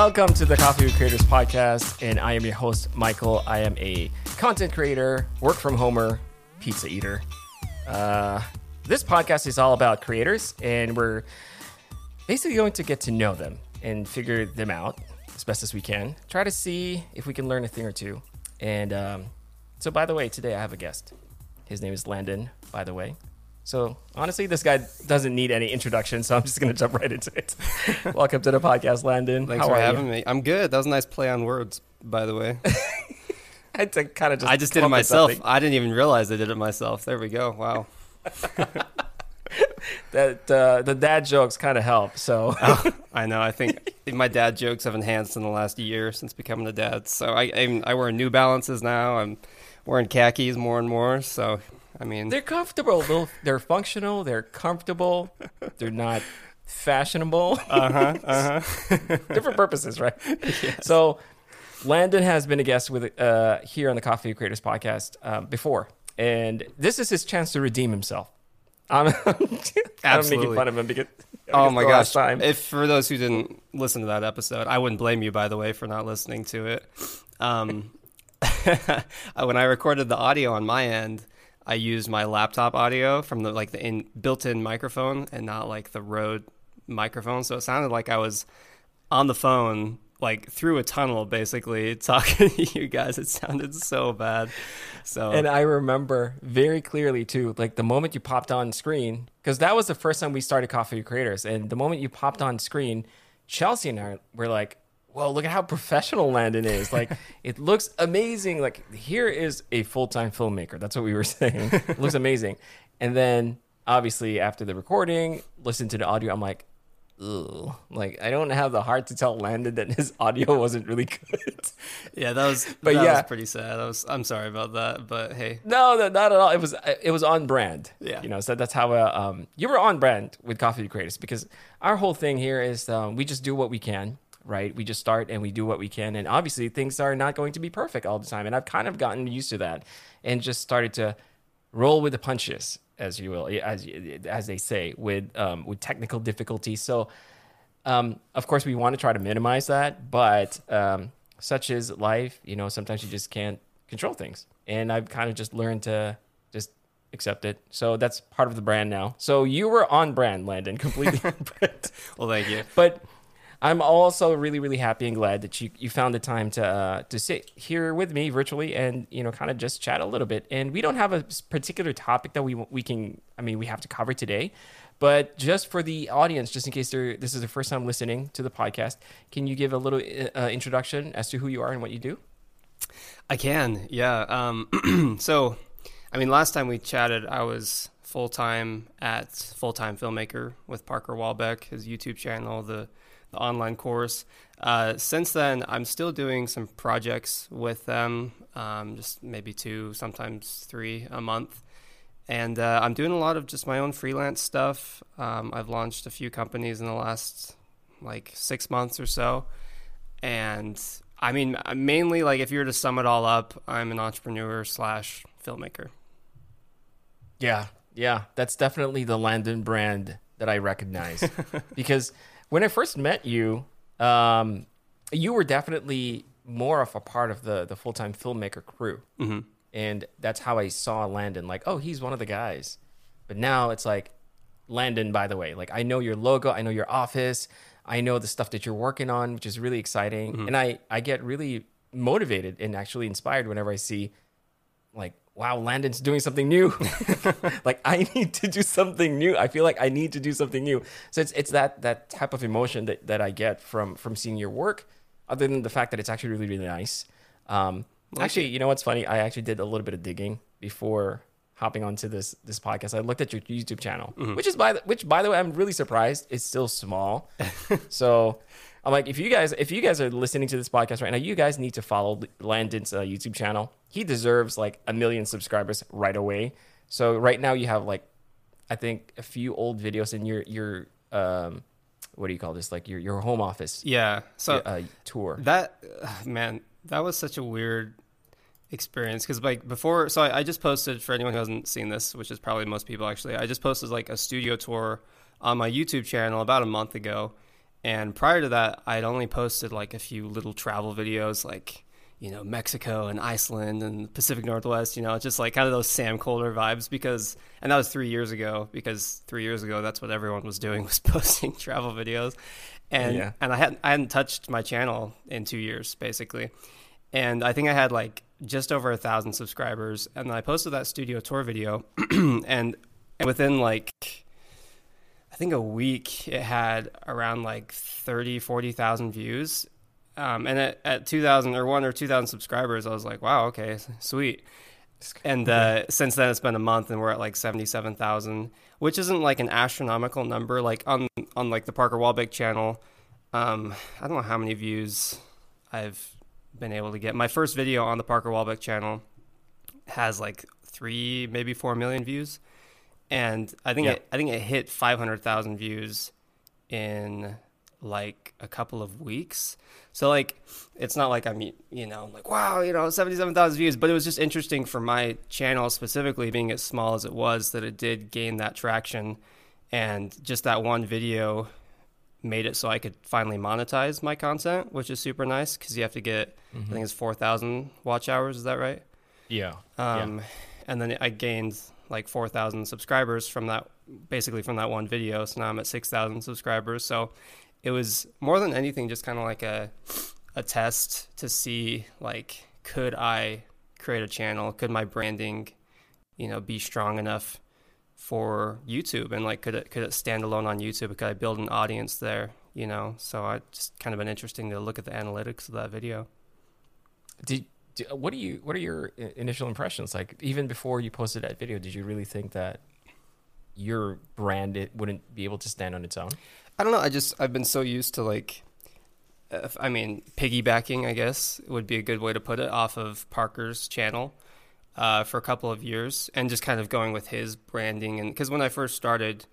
Welcome to the Coffee with Creators podcast, and I am your host, Michael. I am a content creator, work from homer, pizza eater. Uh, this podcast is all about creators, and we're basically going to get to know them and figure them out as best as we can. Try to see if we can learn a thing or two. And um, so, by the way, today I have a guest. His name is Landon, by the way. So honestly, this guy doesn't need any introduction, so I'm just going to jump right into it. Welcome to the podcast, Landon. Thanks How for having you? me. I'm good. That was a nice play on words, by the way. I had to kind of just. I just did it myself. something. I didn't even realize I did it myself. There we go. Wow. That uh, the dad jokes kind of help. So I know. I think my dad jokes have enhanced in the last year since becoming a dad. So I I'm, I wear New Balances now. I'm wearing khakis more and more. So I mean, they're comfortable. They'll, they're functional. They're comfortable. They're not fashionable. uh huh, uh huh. Different purposes, right? So Landon has been a guest with uh, here on the Coffee Creators podcast um, before, and this is his chance to redeem himself. I'm, I'm making fun of him because Oh my gosh! time. If for those who didn't listen to that episode, I wouldn't blame you, by the way, for not listening to it. Um, when I recorded the audio on my end, I used my laptop audio from the like the in, built-in microphone and not like the Rode microphone, so it sounded like I was on the phone like through a tunnel basically talking to you guys it sounded so bad so And I remember very clearly too, like the moment you popped on screen, because that was the first time we started Coffee Creators. And the moment you popped on screen, Chelsea and I were like, "Well, look at how professional Landon is! Like, it looks amazing. Like, here is a full time filmmaker. That's what we were saying. It looks amazing." And then, obviously, after the recording, listen to the audio. I'm like, "Ugh!" Like, I don't have the heart to tell Landon that his audio wasn't really good. yeah that was But that yeah. was pretty sad I was I'm sorry about that but hey No, no, not at all. It was it was on brand. Yeah. you know, so that's how uh, um you were on brand with Coffee Creators because our whole thing here is um, we just do what we can, right? We just start and we do what we can, and obviously things are not going to be perfect all the time, and I've kind of gotten used to that and just started to roll with the punches, as you will, as as they say, with um, with technical difficulties. So um, of course, we want to try to minimize that, but um, such is life. You know, sometimes you just can't control things, and I've kind of just learned to just accept it. So that's part of the brand now. So you were on brand, Landon, completely on brand. well thank you But I'm also really, really happy and glad that you, you found the time to uh, to sit here with me virtually and you know kind of just chat a little bit. And we don't have a particular topic that we we can. I mean, we have to cover today. But just for the audience, just in case they're, this is the first time listening to the podcast, can you give a little uh, introduction as to who you are and what you do? I can, yeah. Um, so, I mean, last time we chatted, I was full time at Full Time Filmmaker with Parker Walbeck, his YouTube channel, the, the online course. Uh, since then, I'm still doing some projects with them, um, just maybe two, sometimes three a month. And uh, I'm doing a lot of just my own freelance stuff. Um, I've launched a few companies in the last like six months or so. And I mean, mainly like if you were to sum it all up, I'm an entrepreneur slash filmmaker. Yeah, yeah, that's definitely the Landon brand that I recognize because when I first met you, um, you were definitely more of a part of the the full time filmmaker crew, Mm-hmm. and that's how I saw Landon. Like, oh, he's one of the guys, but now it's like Landon. By the way, like I know your logo, I know your office, I know the stuff that you're working on, which is really exciting, and I I get really motivated and actually inspired whenever I see like wow landon's doing something new. Like i need to do something new. I feel like i need to do something new. So it's it's that that type of emotion that, that i get from from seeing your work other than the fact that it's actually really really nice. Um actually you know what's funny? I actually did a little bit of digging before hopping onto this this podcast. I looked at your youtube channel which is by the, which by the way i'm really surprised it's still small. So I'm like, if you guys, if you guys are listening to this podcast right now, you guys need to follow Landon's uh, YouTube channel. He deserves like a million subscribers right away. So right now you have like, I think a few old videos in your your um, what do you call this? Like your your home office Yeah. So uh, tour. that man, that was such a weird experience because like before, so I, I just posted for anyone who hasn't seen this, which is probably most people actually. I just posted like a studio tour on my YouTube channel about a month ago, And prior to that, I'd only posted like a few little travel videos, like you know Mexico and Iceland and Pacific Northwest. You know, just like kind of those Sam Kolder vibes. Because and that was three years ago. Because three years ago, that's what everyone was doing was posting travel videos. And Yeah. and I hadn't I hadn't touched my channel in two years basically. And I think I had like just over a thousand subscribers. And then I posted that studio tour video, and within like think a week it had around like 30, 40,000 views. Um, and at, at 2,000 or one or 2,000 subscribers, I was like, wow, okay, sweet. And uh, since then, it's been a month, and we're at like seventy-seven thousand, which isn't like an astronomical number. Like on on like the Parker Walbeck channel, um, I don't know how many views I've been able to get. My first video on the Parker Walbeck channel has like three, maybe four million views, and I think Yeah. it, I think it hit five hundred thousand views in like a couple of weeks. So like it's not like I'm you know like wow you know seventy seven thousand views, but it was just interesting for my channel specifically being as small as it was that it did gain that traction, and just that one video made it so I could finally monetize my content, which is super nice because you have to get I think it's four thousand watch hours. Is that right? Yeah. Um, and then I gained like 4,000 subscribers from that, basically from that one video. So now I'm at 6,000 subscribers. So it was more than anything, just kind of like a, a test to see like, could I create a channel? Could my branding, you know, be strong enough for YouTube? And like, could it, could it stand alone on YouTube? Could I build an audience there? You know, so I just kind of been interesting to look at the analytics of that video. Did, do, what do you what are your initial impressions like even before you posted that video did you really think that your brand it wouldn't be able to stand on its own I don't know. I just I've been so used to like, uh, I mean, piggybacking. I guess would be a good way to put it off of Parker's channel uh, for a couple of years, and just kind of going with his branding. And because when I first started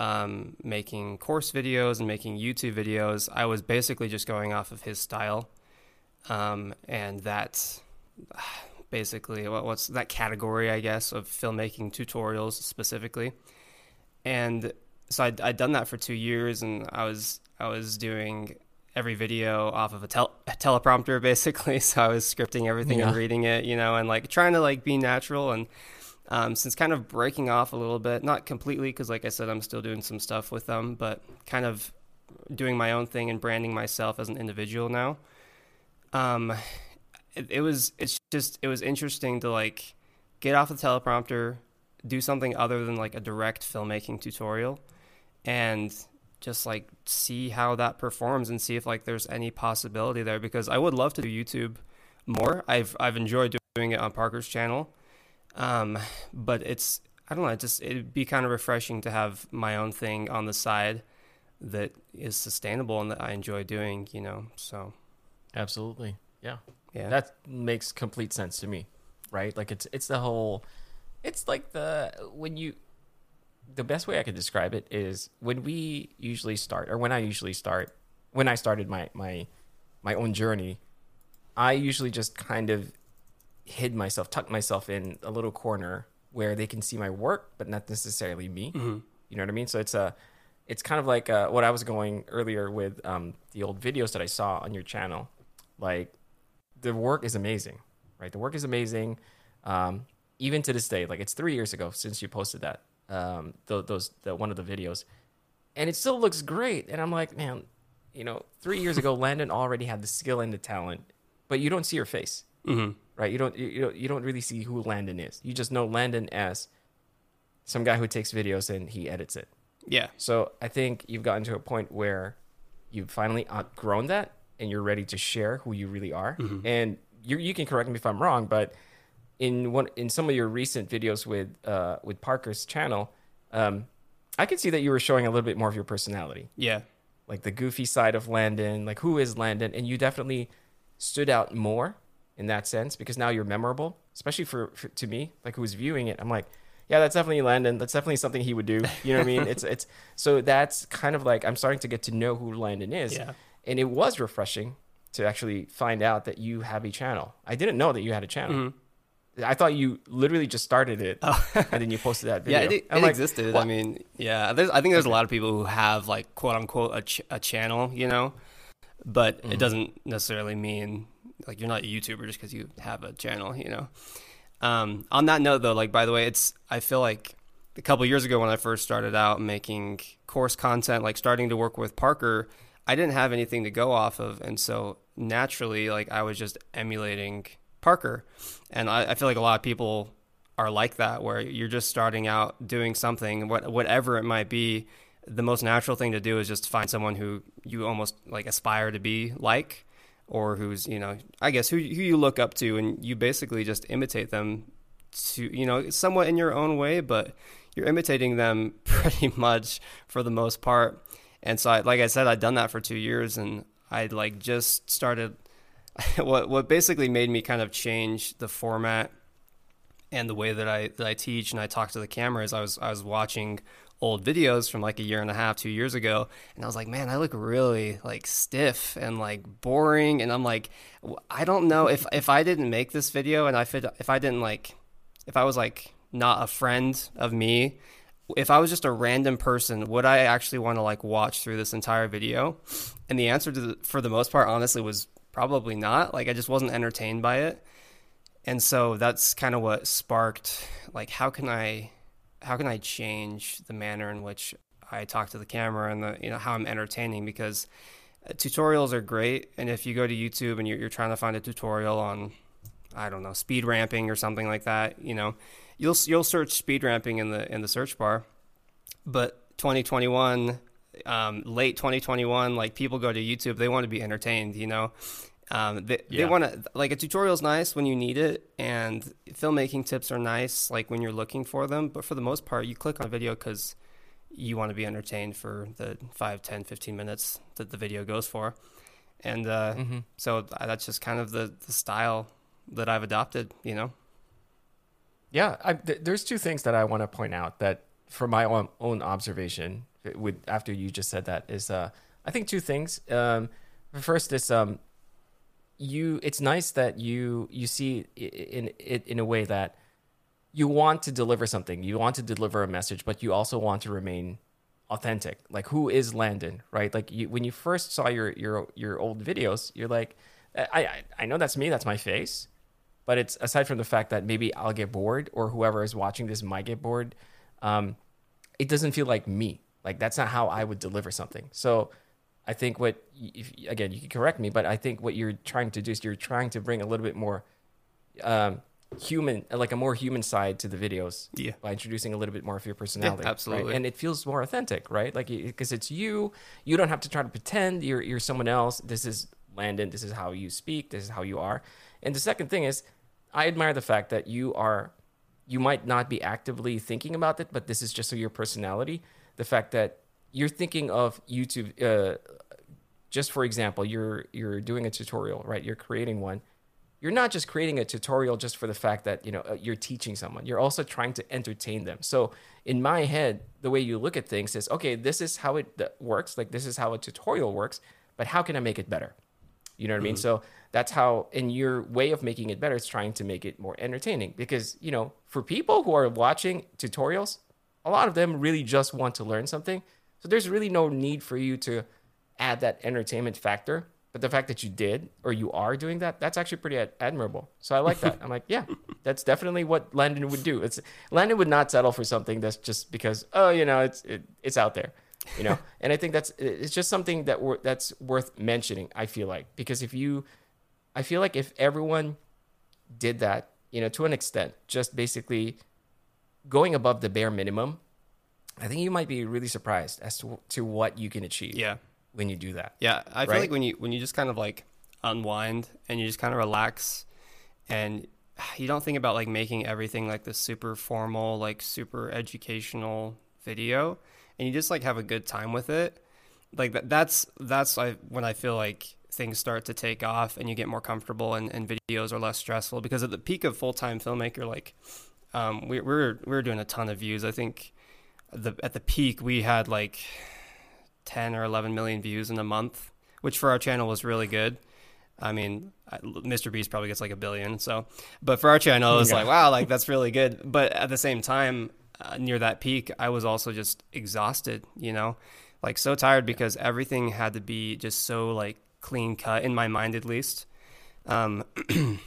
um, making course videos and making YouTube videos, I was basically just going off of his style, um, and that basically what, what's that category I guess of filmmaking tutorials specifically, and so I'd, I'd done that for two years and I was I was doing every video off of a, tel- a teleprompter basically. So I was scripting everything and reading it you know and like trying to like be natural. And um, since kind of breaking off a little bit not completely because like I said I'm still doing some stuff with them but kind of doing my own thing and branding myself as an individual now um it, it was it's just it was interesting to like get off the teleprompter do something other than like a direct filmmaking tutorial and just like see how that performs and see if like there's any possibility there because I would love to do YouTube more. I've I've enjoyed doing it on Parker's channel. Um but it's I don't know, it just it'd be kind of refreshing to have my own thing on the side that is sustainable and that I enjoy doing, you know. So, absolutely yeah yeah. that makes complete sense to me right like it's it's the whole it's like the when you the best way i could describe it is when we usually start or when i usually start when i started my my my own journey i usually just kind of hid myself tucked myself in a little corner where they can see my work but not necessarily me Mhm. you know what I mean? So it's a, it's kind of like uh, what I was going earlier with um, the old videos that I saw on your channel. Like the work is amazing, right? The work is amazing, um, even to this day. Like it's three years ago since you posted that, um, th- those the, one of the videos, and it still looks great. And I'm like, man, you know, three years ago, Landon already had the skill and the talent, but you don't see your face Mhm. right? You don't you, you don't you don't really see who Landon is. You just know Landon as some guy who takes videos and he edits it. Yeah. So I think you've gotten to a point where you've finally outgrown that and you're ready to share who you really are. And you you can correct me if I'm wrong, but in one in some of your recent videos with uh, with Parker's channel, um, I could see that you were showing a little bit more of your personality Yeah. like the goofy side of Landon, like who is Landon, and you definitely stood out more in that sense because now you're memorable, especially for, for to me, like who's viewing it. I'm like, yeah, that's definitely Landon. That's definitely something he would do. You know what I mean? It's it's so that's kind of like I'm starting to get to know who Landon is, Yeah. And it was refreshing to actually find out that you have a channel. I didn't know that you had a channel. Mhm. I thought you literally just started it Oh. and then you posted that video. Yeah, it, it I'm like, existed. what? I mean, yeah, there's, I think there's a lot of people who have like quote unquote a, ch- a channel, you know, but Mm-hmm. it doesn't necessarily mean like you're not a YouTuber just because you have a channel, you know. Um, on that note, though, like by the way, it's I feel like a couple years ago when I first started out making course content, like starting to work with Parker, I didn't have anything to go off of, and so naturally, like I was just emulating Parker, and I, I feel like a lot of people are like that, where you're just starting out doing something, what whatever it might be. The most natural thing to do is just find someone who you almost like aspire to be like, or who's you know I guess who who you look up to, and you basically just imitate them to you know somewhat in your own way, but you're imitating them pretty much for the most part. And so, I, like I said, I'd done that for two years, and I'd like just started. what what basically made me kind of change the format and the way that I that I teach and I talk to the camera is I was I was watching old videos from like a year and a half, two years ago, and I was like, man, I look really like stiff and like boring, and I'm like, I don't know if if I didn't make this video and I fit if I didn't like if I was like not a friend of me. If I was just a random person, would I actually want to like watch through this entire video? And the answer to the, for the most part, honestly, was probably not. Like I just wasn't entertained by it and so that's kind of what sparked like how can i how can i change the manner in which i talk to the camera and the you know how i'm entertaining because uh, tutorials are great and if you go to youtube and you're, you're trying to find a tutorial on i don't know speed ramping or something like that you know you'll you'll search speed ramping in the in the search bar but 2021 um, late 2021 like people go to youtube they want to be entertained you know um, they, Yeah. they want to like a tutorial is nice when you need it and filmmaking tips are nice like when you're looking for them but for the most part you click on a video because you want to be entertained for the 5 10 15 minutes that the video goes for and uh, Mhm. so that's just kind of the, the style that i've adopted you know Yeah, I, th- there's two things that I want to point out that, from my own, own observation, with after you just said that is, uh, I think two things. Um, first is um, you. It's nice that you you see in it in a way that you want to deliver something, you want to deliver a message, but you also want to remain authentic. Like, who is Landon, right? Like, you, when you first saw your your your old videos, you're like, I I, I know that's me, that's my face but it's aside from the fact that maybe I'll get bored or whoever is watching this might get bored, um, it doesn't feel like me. Like that's not how I would deliver something. So I think what, if, again, you can correct me, but I think what you're trying to do is you're trying to bring a little bit more um, human, like a more human side to the videos Yeah. by introducing a little bit more of your personality. right? absolutely. And it feels more authentic, right? Like, because it's you, you don't have to try to pretend you're, you're someone else. This is Landon. This is how you speak. This is how you are. And the second thing is, I admire the fact that you are, you might not be actively thinking about it, but this is just your personality. The fact that you're thinking of YouTube, uh, just for example, you're you're doing a tutorial, right? You're creating one. You're not just creating a tutorial just for the fact that you know uh, you're teaching someone. You're also trying to entertain them. So in my head, the way you look at things is, okay, this is how it works. Like this is how a tutorial works, but how can I make it better? You know what I mean? Mm-hmm. So that's how, in your way of making it better, it's trying to make it more entertaining. Because, you know, for people who are watching tutorials, a lot of them really just want to learn something. So there's really no need for you to add that entertainment factor. But the fact that you did or you are doing that, that's actually pretty ad- admirable. So I like that. I'm like, yeah, that's definitely what Landon would do. It's Landon would not settle for something that's just because, oh, you know, it's it, it's out there you know? And i think that's it's just something that that's worth mentioning i feel like. Because if you i feel like if everyone did that you know to an extent just basically going above the bare minimum i think you might be really surprised as to, to what you can achieve yeah. when you do that. Yeah, I feel like when you when you just kind of like unwind and you just kind of relax and you don't think about like making everything like this super formal, like super educational video and you just like have a good time with it. Like that that's that's I when I feel like things start to take off and you get more comfortable and, and videos are less stressful because at the peak of full time filmmaker like um we, we're we we're doing a ton of views. I think the at the peak we had like 10 or 11 million views in a month, which for our channel was really good. I mean, Mr. Beast probably gets like a billion. So, but for our channel, it was Yeah. like, wow, like that's really good. But at the same time, uh, near that peak, I was also just exhausted, you know, like so tired because everything had to be just so like clean cut in my mind, at least. Um, and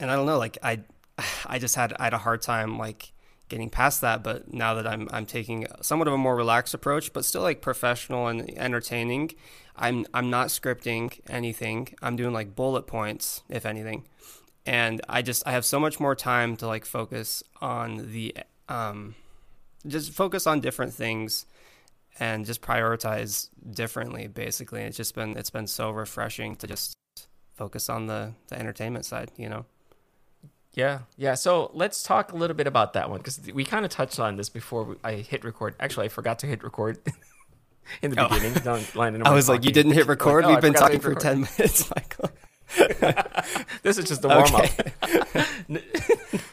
I don't know, like I, I just had I had a hard time like getting past that. But now that I'm I'm taking somewhat of a more relaxed approach, but still like professional and entertaining. I'm I'm not scripting anything. I'm doing like bullet points, if anything, and I just I have so much more time to like focus on the um, just focus on different things and just prioritize differently. Basically, it's just been it's been so refreshing to just focus on the the entertainment side. You know. Yeah, yeah. So let's talk a little bit about that one because we kind of touched on this before we, I hit record. Actually, I forgot to hit record in the Oh. beginning. Don't line it up I was like, you didn't hit record. oh, We've been talking for ten minutes, Michael. this is just the warm up. no,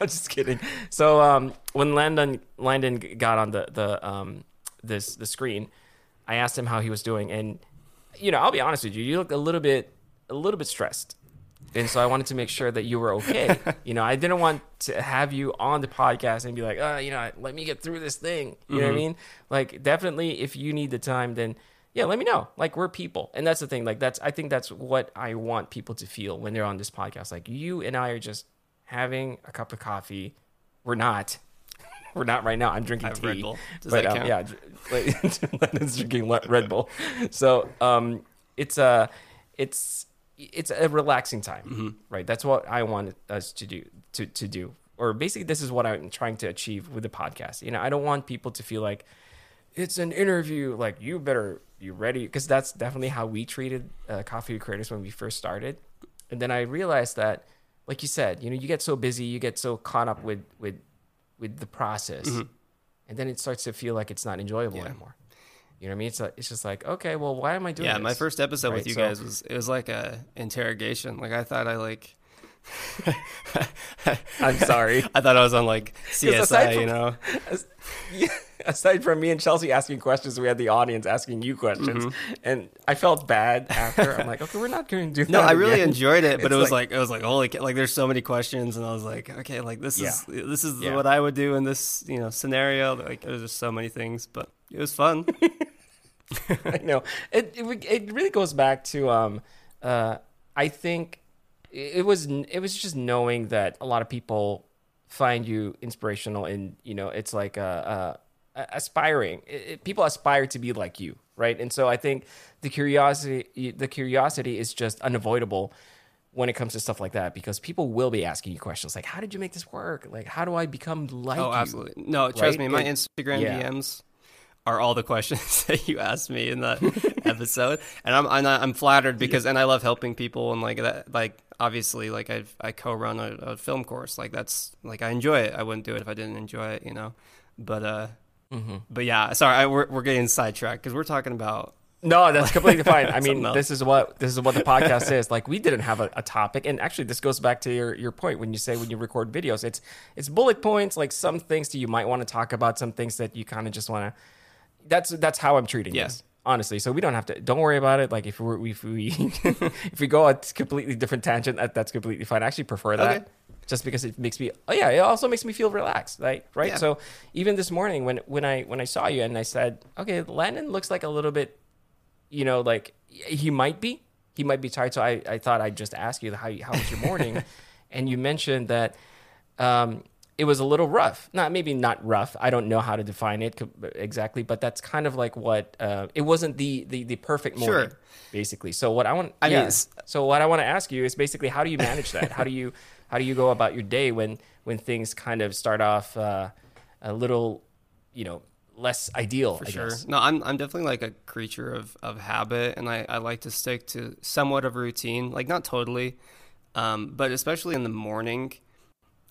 just kidding. So um, when Landon Landon got on the the um this the screen, I asked him how he was doing, and you know, I'll be honest with you, you look a little bit a little bit stressed. And so I wanted to make sure that you were okay. You know, I didn't want to have you on the podcast and be like, oh, you know, let me get through this thing. You know what I mean? Like, definitely, if you need the time, then yeah, let me know. Like, we're people, and that's the thing. Like, that's I think that's what I want people to feel when they're on this podcast. Like, you and I are just having a cup of coffee. We're not. We're not right now. I'm drinking tea. Red Bull. Does but that um, count? yeah, Landon's drinking Red Bull. So um, it's a it's it's a relaxing time, Mm-hmm. right? That's what I want us to do to to do, or basically this is what I'm trying to achieve with the podcast. You know, I don't want people to feel like it's an interview. Like you better you ready because that's definitely how we treated uh, coffee creators when we first started, and then I realized that, like you said, you know, you get so busy, you get so caught up with with with the process, and then it starts to feel like it's not enjoyable Mm-hmm. Yeah. anymore. You know what I mean? It's like, it's just like okay, well, why am I doing? Yeah, my first episode with you so- guys was it was like a interrogation. Like I thought I like I'm sorry. I thought I was on like CSI, from- you know. As- yeah, aside from me and Chelsea asking questions, we had the audience asking you questions, Mm-hmm. and I felt bad after. I'm like, okay, we're not going to do No. I really again. enjoyed it, but It's it was like, it was like holy like there's so many questions and I was like, okay, like this is this is Yeah. what I would do in this, you know, scenario. Like there's just so many things, but it was fun. I know it, it. It really goes back to um, uh, I think it was it was just knowing that a lot of people find you inspirational, and you know, it's like uh, uh, aspiring. It, it- people aspire to be like you, right? And so I think the curiosity, the curiosity is just unavoidable when it comes to stuff like that because people will be asking you questions like, "How did you make this work? Like, how do I become like oh, you?" absolutely. No, trust right? me, my And- Instagram yeah. DMs are all the questions that you asked me in that episode, and I'm I'm, I'm flattered because and I love helping people and like that like obviously like I I co-run a, a film course like that's like I enjoy it. I wouldn't do it if I didn't enjoy it, you know. But uh, Mm-hmm. but yeah, sorry, I, we're we're getting sidetracked because we're talking about No, that's completely fine. I mean, this is what this is what the podcast is. Like, we didn't have a, a topic, and actually, this goes back to your, your point when you say when you record videos, it's it's bullet points, like some things that you might want to talk about, some things that you kind of just want to. That's that's how I'm treating Yeah. this, honestly. So we don't have to. Don't worry about it. Like if we if we if we go a completely different tangent, that, that's completely fine. I actually prefer that. Okay. Just because it makes me, oh yeah, it also makes me feel relaxed, right? Right. Yeah. So even this morning when when I when I saw you and I said, okay, Landon looks like a little bit you know, like he might be, he might be tired. So I, I thought I'd just ask you how how was your morning, and you mentioned that um, it was a little rough. Not maybe not rough. I don't know how to define it exactly, but that's kind of like what uh, it wasn't the the, the perfect morning, Sure. basically. So what I want, I mean, yeah. it's- so what I want to ask you is basically how do you manage that? how do you how do you go about your day when when things kind of start off uh, a little, you know, less ideal? for I sure. guess. No, I'm I'm definitely like a creature of of habit, and I I like to stick to somewhat of a routine, like not totally, um, but especially in the morning,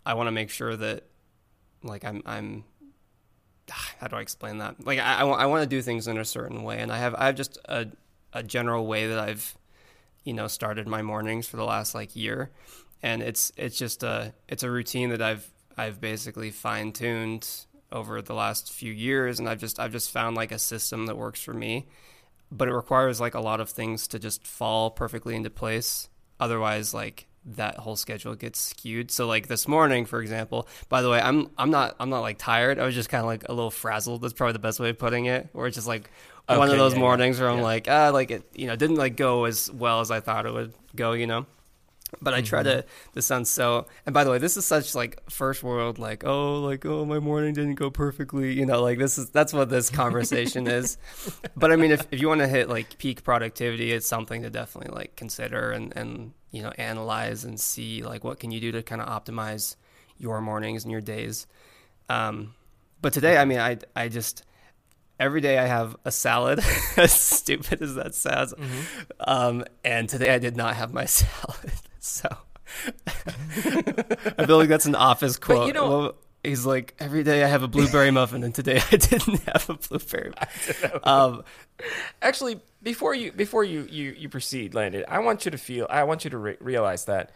I want to make sure that like I'm I'm how do I explain that? Like I I want to do things in a certain way, and I have I have just a a general way that I've you know started my mornings for the last like year, and it's it's just a it's a routine that I've I've basically fine tuned over the last few years, and I've just I've just found like a system that works for me, but it requires like a lot of things to just fall perfectly into place otherwise like that whole schedule gets skewed. So like this morning, for example. By the way, I'm I'm not I'm not like tired. I was just kind of like a little frazzled. That's probably the best way of putting it. Or it's just like one of those yeah, yeah, mornings where I'm yeah. like ah like it you know didn't like go as well as I thought it would go. You know. But I try Mm-hmm. to. This sounds so. And by the way, this is such like first world. Like oh, like oh, my morning didn't go perfectly. You know, like this is that's what this conversation is. But I mean, if if you want to hit like peak productivity, it's something to definitely like consider and and you know analyze and see like what can you do to kind of optimize your mornings and your days. Um, but today, I mean, I I just every day I have a salad, as stupid as that sounds. Mm-hmm. Um, and today I did not have my salad, so I feel like that's an office But quote. you know- Well, he's like, every day I have a blueberry muffin, and today I didn't have a blueberry. muffin." Um, Actually, before you before you you you proceed, Landon, I want you to feel. I want you to re- realize that,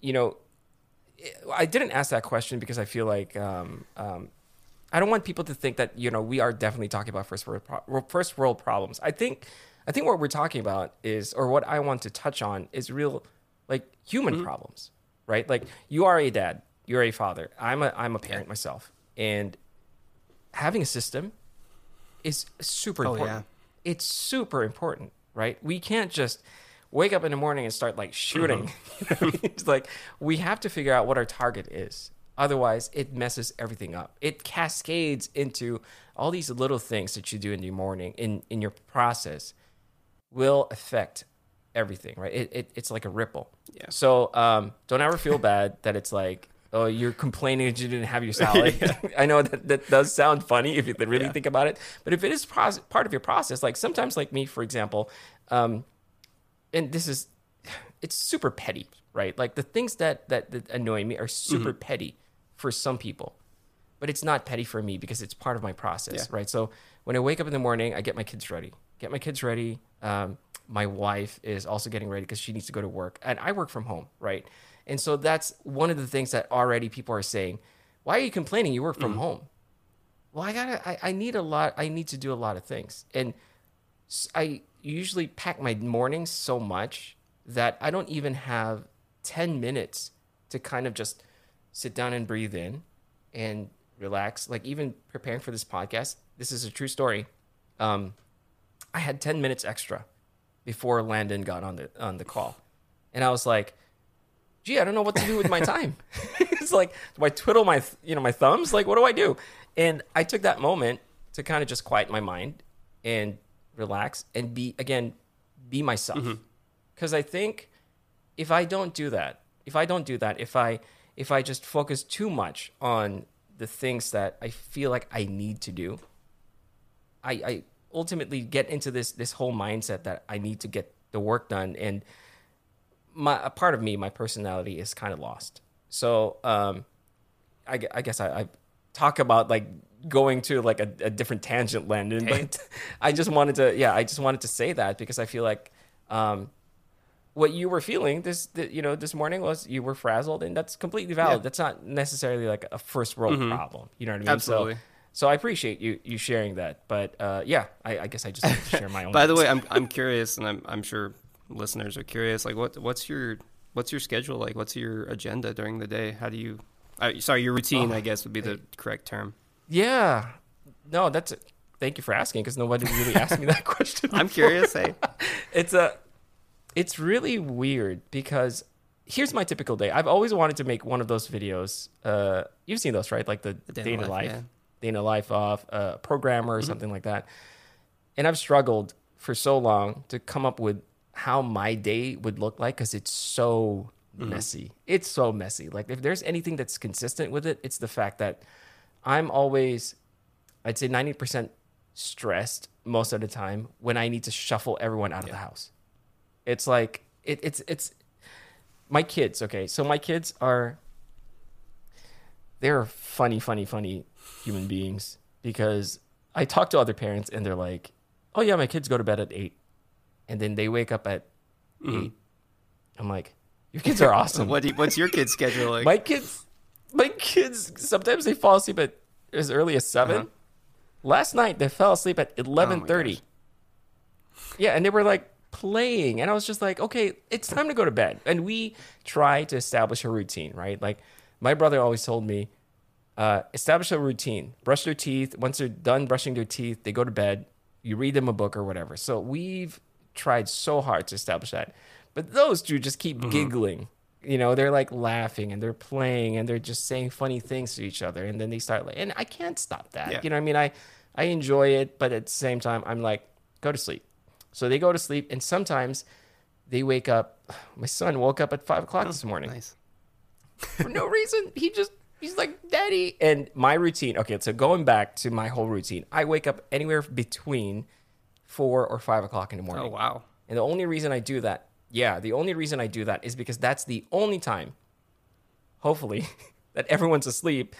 you know, I didn't ask that question because I feel like um, um, I don't want people to think that you know we are definitely talking about first world pro- first world problems. I think I think what we're talking about is, or what I want to touch on is real, like human mm-hmm. problems, right? Like you are a dad, you're a father. I'm a I'm a parent myself, and having a system is super Oh, important. yeah. It's super important, right? We can't just wake up in the morning and start like shooting. Mm-hmm. it's like we have to figure out what our target is. Otherwise, it messes everything up. It cascades into all these little things that you do in the morning in in your process will affect everything, right? It, it it's like a ripple. Yeah. So um, don't ever feel bad that it's like, oh, you're complaining that you didn't have your salad. I know that that does sound funny if you really Yeah. think about it, but if it is pros- part of your process, like sometimes, like me, for example, um, and this is, it's super petty, right? Like the things that that, that annoy me are super Mm-hmm. petty for some people but it's not petty for me because it's part of my process, Yeah. right? So when I wake up in the morning, I get my kids ready. Get my kids ready. Um, my wife is also getting ready because she needs to go to work, and I work from home, right? And so that's one of the things that already people are saying. Why are you complaining? You work from home. Well, I gotta. I, I need a lot. I need to do a lot of things, and I usually pack my mornings so much that I don't even have ten minutes to kind of just sit down and breathe in and relax. Like even preparing for this podcast, this is a true story. Um, I had ten minutes extra before Landon got on the on the call, and I was like, "Gee, I don't know what to do with my time." it's like, do I twiddle my you know my thumbs? Like, what do I do? And I took that moment to kind of just quiet my mind and relax and be again be myself mm-hmm. because I think if I don't do that, if I don't do that, if I if I just focus too much on the things that I feel like I need to do, I, I ultimately get into this this whole mindset that I need to get the work done, and my a part of me, my personality, is kind of lost. So um, I, I guess I, I talk about like going to like a, a different tangent, Landon. Hey. But I just wanted to, yeah, I just wanted to say that because I feel like um, what you were feeling this, th- you know, this morning was you were frazzled, and that's completely valid. Yeah. That's not necessarily like a first world problem. You know what I mean? Absolutely. So, so I appreciate you you sharing that. But uh, yeah, I, I guess I just wanted to share my own. By the way, I'm I'm curious, and I'm I'm sure listeners are curious. Like, what what's your what's your schedule like? What's your agenda during the day? How do you? Uh, sorry, your routine, Oh, I guess, would be the correct term. yeah, no, that's. Thank you for asking because nobody really asked me that question. I'm curious. Hey, it's a it's really weird because here's my typical day i've always wanted to make one of those videos uh you've seen those right like the, The day in the life yeah. Day in the life of a programmer or Mm-hmm. something like that and i've struggled for so long to come up with how my day would look like because it's so Mm-hmm. messy it's so messy like if there's anything that's consistent with it it's the fact that i'm always i'd say 90% stressed most of the time when i need to shuffle everyone out of the house it's like it, it's it's my kids. Okay, so my kids are they're funny, funny, funny human beings because I talk to other parents and they're like, "Oh yeah, my kids go to bed at eight, and then they wake up at eight. I'm like, "Your kids are awesome." what do you, what's your kid's schedule like? my kids, my kids sometimes they fall asleep at as early as 7 Uh-huh. Last night they fell asleep at eleven thirty. gosh. yeah, and they were like playing. And I was just like, okay, it's time to go to bed. And we try to establish a routine, right? Like my brother always told me, uh, establish a routine. Brush their teeth. Once they're done brushing their teeth, they go to bed. You read them a book or whatever. So we've tried so hard to establish that. But those two just keep mm-hmm. giggling. You know, they're like laughing and they're playing and they're just saying funny things to each other. And then they start like, and I can't stop that. Yeah. You know, I mean, I I enjoy it, but at the same time, I'm like, go to sleep. So they go to sleep, and sometimes they wake up. My son woke up at five o'clock oh, this morning. Nice. For no reason. He just he's like, Daddy. And my routine. Okay, so going back to my whole routine, I wake up anywhere between four or five o'clock in the morning. Oh wow. And the only reason I do that, yeah, the only reason I do that is because that's the only time, hopefully, that everyone's asleep,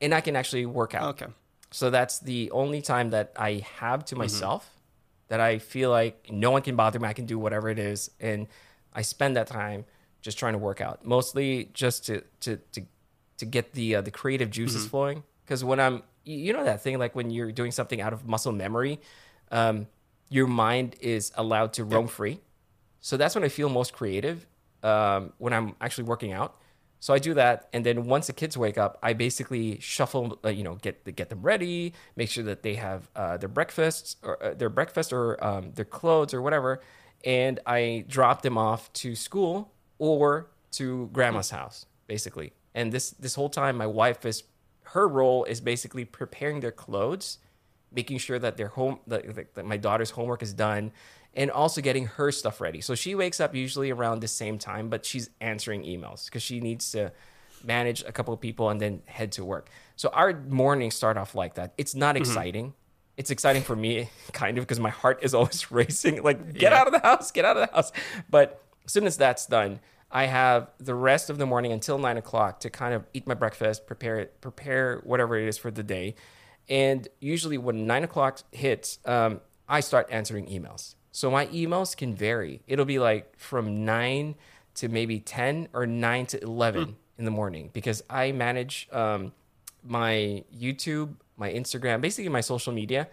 and I can actually work out. Okay. So that's the only time that I have to mm-hmm. myself mm-hmm. that I feel like no one can bother me. I can do whatever it is. And I spend that time just trying to work out, mostly just to, to, to, to get the, uh, the creative juices mm-hmm. flowing. Because when I'm, you know, that thing like when you're doing something out of muscle memory, um, your mind is allowed to roam free. So that's when I feel most creative um, when I'm actually working out. So I do that, and then once the kids wake up, I basically shuffle, uh, you know, get get them ready, make sure that they have uh, their breakfasts or uh, their breakfast or um, their clothes or whatever, and I drop them off to school or to grandma's house, basically. And this this whole time, my wife is her role is basically preparing their clothes, making sure that their home that, that my daughter's homework is done, and also getting her stuff ready. So she wakes up usually around the same time, but she's answering emails because she needs to manage a couple of people and then head to work. So our mornings start off like that. It's not mm-hmm. exciting. It's exciting for me, kind of, because my heart is always racing. Like, get yeah. out of the house, get out of the house. But as soon as that's done, I have the rest of the morning until nine o'clock to kind of eat my breakfast, prepare it, prepare whatever it is for the day. And usually, when nine o'clock hits, um, I start answering emails. So my emails can vary. It'll be like from nine to maybe 10 or nine to 11 mm. in the morning because I manage um, my YouTube, my Instagram, basically my social media.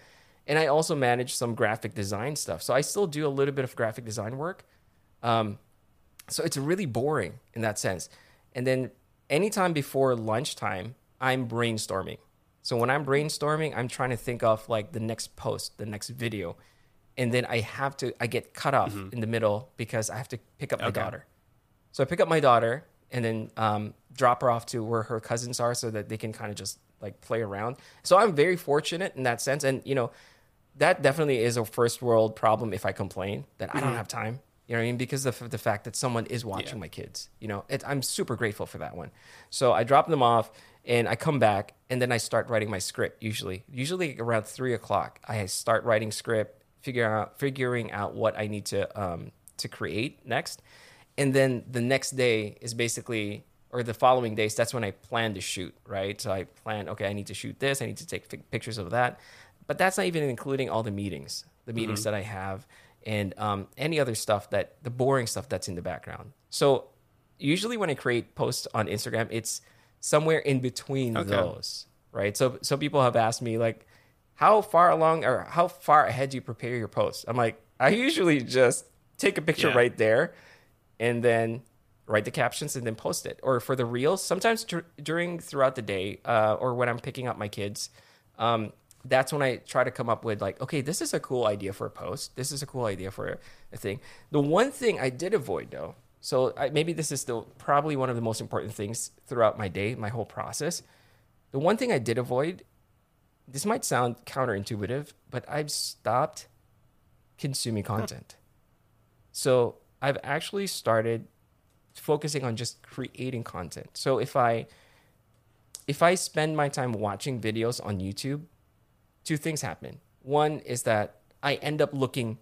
And I also manage some graphic design stuff. So I still do a little bit of graphic design work. Um, so it's really boring in that sense. And then anytime before lunchtime, I'm brainstorming. So when I'm brainstorming, I'm trying to think of like the next post, the next video and then I have to I get cut off mm-hmm. in the middle because I have to pick up my okay. daughter. So I pick up my daughter and then um, drop her off to where her cousins are so that they can kind of just like play around. So I'm very fortunate in that sense, and you know that definitely is a first world problem if I complain that mm-hmm. I don't mm-hmm. have time. You know what I mean? Because of the fact that someone is watching yeah. my kids. You know, it, I'm super grateful for that one. So I drop them off and I come back and then I start writing my script. Usually, usually around three o'clock, I start writing script figure out figuring out what I need to um, to create next, and then the next day is basically or the following days. That's when I plan to shoot. Right, so I plan. Okay, I need to shoot this. I need to take f- pictures of that, but that's not even including all the meetings, the meetings mm-hmm. that I have, and um, any other stuff that the boring stuff that's in the background. So usually when I create posts on Instagram, it's somewhere in between okay. those. Right. So so people have asked me like how far along or how far ahead do you prepare your posts? I'm like, I usually just take a picture yeah. right there and then write the captions and then post it. Or for the reels, sometimes tr- during throughout the day uh, or when I'm picking up my kids, um, that's when I try to come up with like, okay, this is a cool idea for a post. This is a cool idea for a, thing. The one thing I did avoid though, so I, maybe this is still probably one of the most important things throughout my day, my whole process. The one thing I did avoid this might sound counterintuitive, but I've stopped consuming content. So I've actually started focusing on just creating content. So if I if I spend my time watching videos on YouTube, two things happen. One is that I end up looking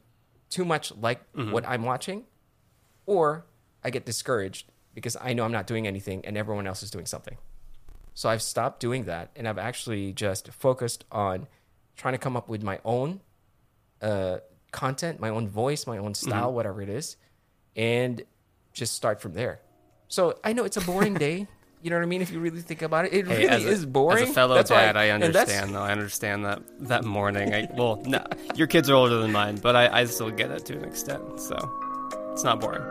too much like mm-hmm. what I'm watching, or I get discouraged because I know I'm not doing anything and everyone else is doing something. So I've stopped doing that and I've actually just focused on trying to come up with my own uh, content, my own voice, my own style, mm-hmm. whatever it is, and just start from there. So I know it's a boring day. You know what I mean? If you really think about it, it Hey, really a- is boring. As a fellow That's dad, I that's- understand though. I understand that that morning. I, well, no, your kids are older than mine, but I, I still get it to an extent. So it's not boring.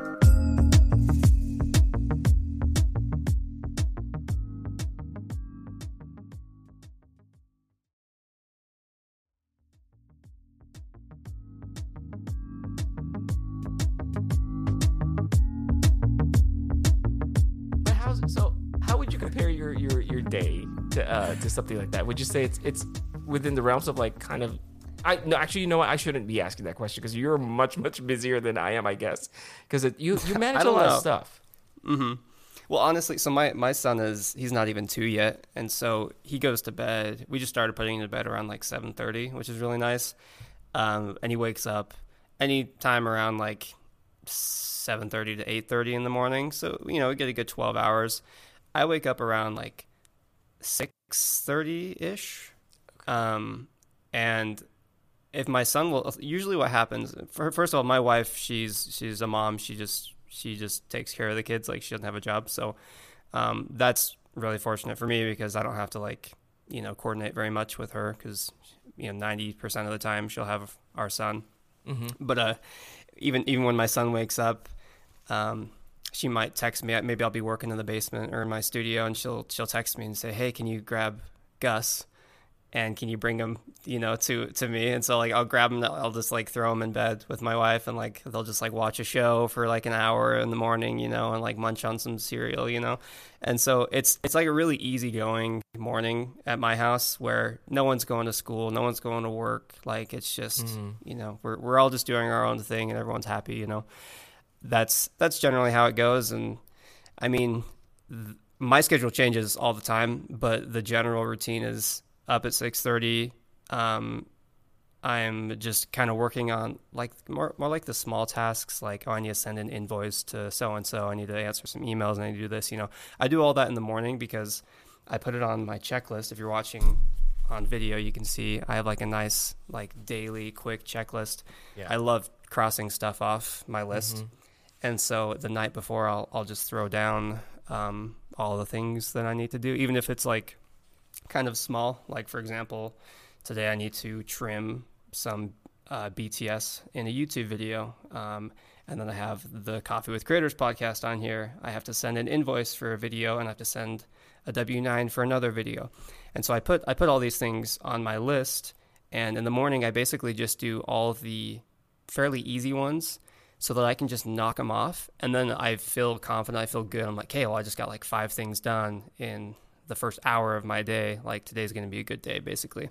Something like that? Would you say it's it's within the realms of like kind of? I no, actually, you know what? I shouldn't be asking that question because you're much much busier than I am, I guess. Because you you manage a lot know. of stuff. Mm-hmm. Well, honestly, so my my son is he's not even two yet, and so he goes to bed. We just started putting him to bed around like seven thirty, which is really nice. Um, and he wakes up any time around like seven thirty to eight thirty in the morning. So you know, we get a good twelve hours. I wake up around like six thirty ish, um, and if my son will usually what happens for first of all my wife she's she's a mom. She just she just takes care of the kids like she doesn't have a job. So um, that's really fortunate for me because i don't have to like you know coordinate very much with her because you know 90% of the time she'll have our son. Mm-hmm. but uh even even when my son wakes up um she might text me. Maybe i'll be working in the basement or in my studio and she'll she'll text me and say hey can you grab gus? And can you bring him you know to to me? And so like i'll grab him i'll just like throw him in bed with my wife and like they'll just like watch a show for like an hour in the morning you know and like munch on some cereal you know? And so it's it's like a really easygoing morning at my house where no one's going to school no one's going to work. Like it's just Mhm. you know we're, we're all just doing our own thing and everyone's happy you know that's that's generally how it goes. And i mean th- my schedule changes all the time but the general routine is up at 6.30 um, i'm just kind of working on like more, more like the small tasks like oh i need to send an invoice to so and so i need to answer some emails. And i need to do this you know. I do all that in the morning because i put it on my checklist. If you're watching on video you can see i have like a nice like daily quick checklist. Yeah. i love crossing stuff off my list. Mhm. And so the night before, I'll I'll just throw down um, all the things that I need to do, even if it's like kind of small. Like for example, today I need to trim some uh, BTS in a YouTube video, um, and then I have the Coffee with Creators podcast on here. I have to send an invoice for a video, and I have to send a W nine for another video. And so I put I put all these things on my list, and in the morning I basically just do all the fairly easy ones so that I can just knock them off. And then I feel confident, I feel good. I'm like, hey, well, I just got like five things done in the first hour of my day. Like today's going to be a good day, basically.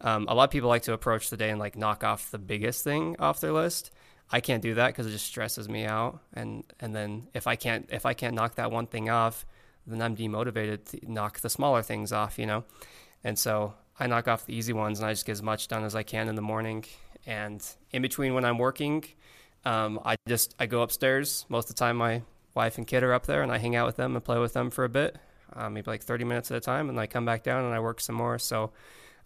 Um, a lot of people like to approach the day and like knock off the biggest thing off their list. I can't do that because it just stresses me out. And and then if I can't if I can't knock that one thing off, then I'm demotivated to knock the smaller things off. You know, and so I knock off the easy ones and I just get as much done as I can in the morning. And in between when I'm working, um, I just I go upstairs. Most of the time, my wife and kid are up there, and I hang out with them and play with them for a bit, uh, maybe like 30 minutes at a time, and I come back down and I work some more. So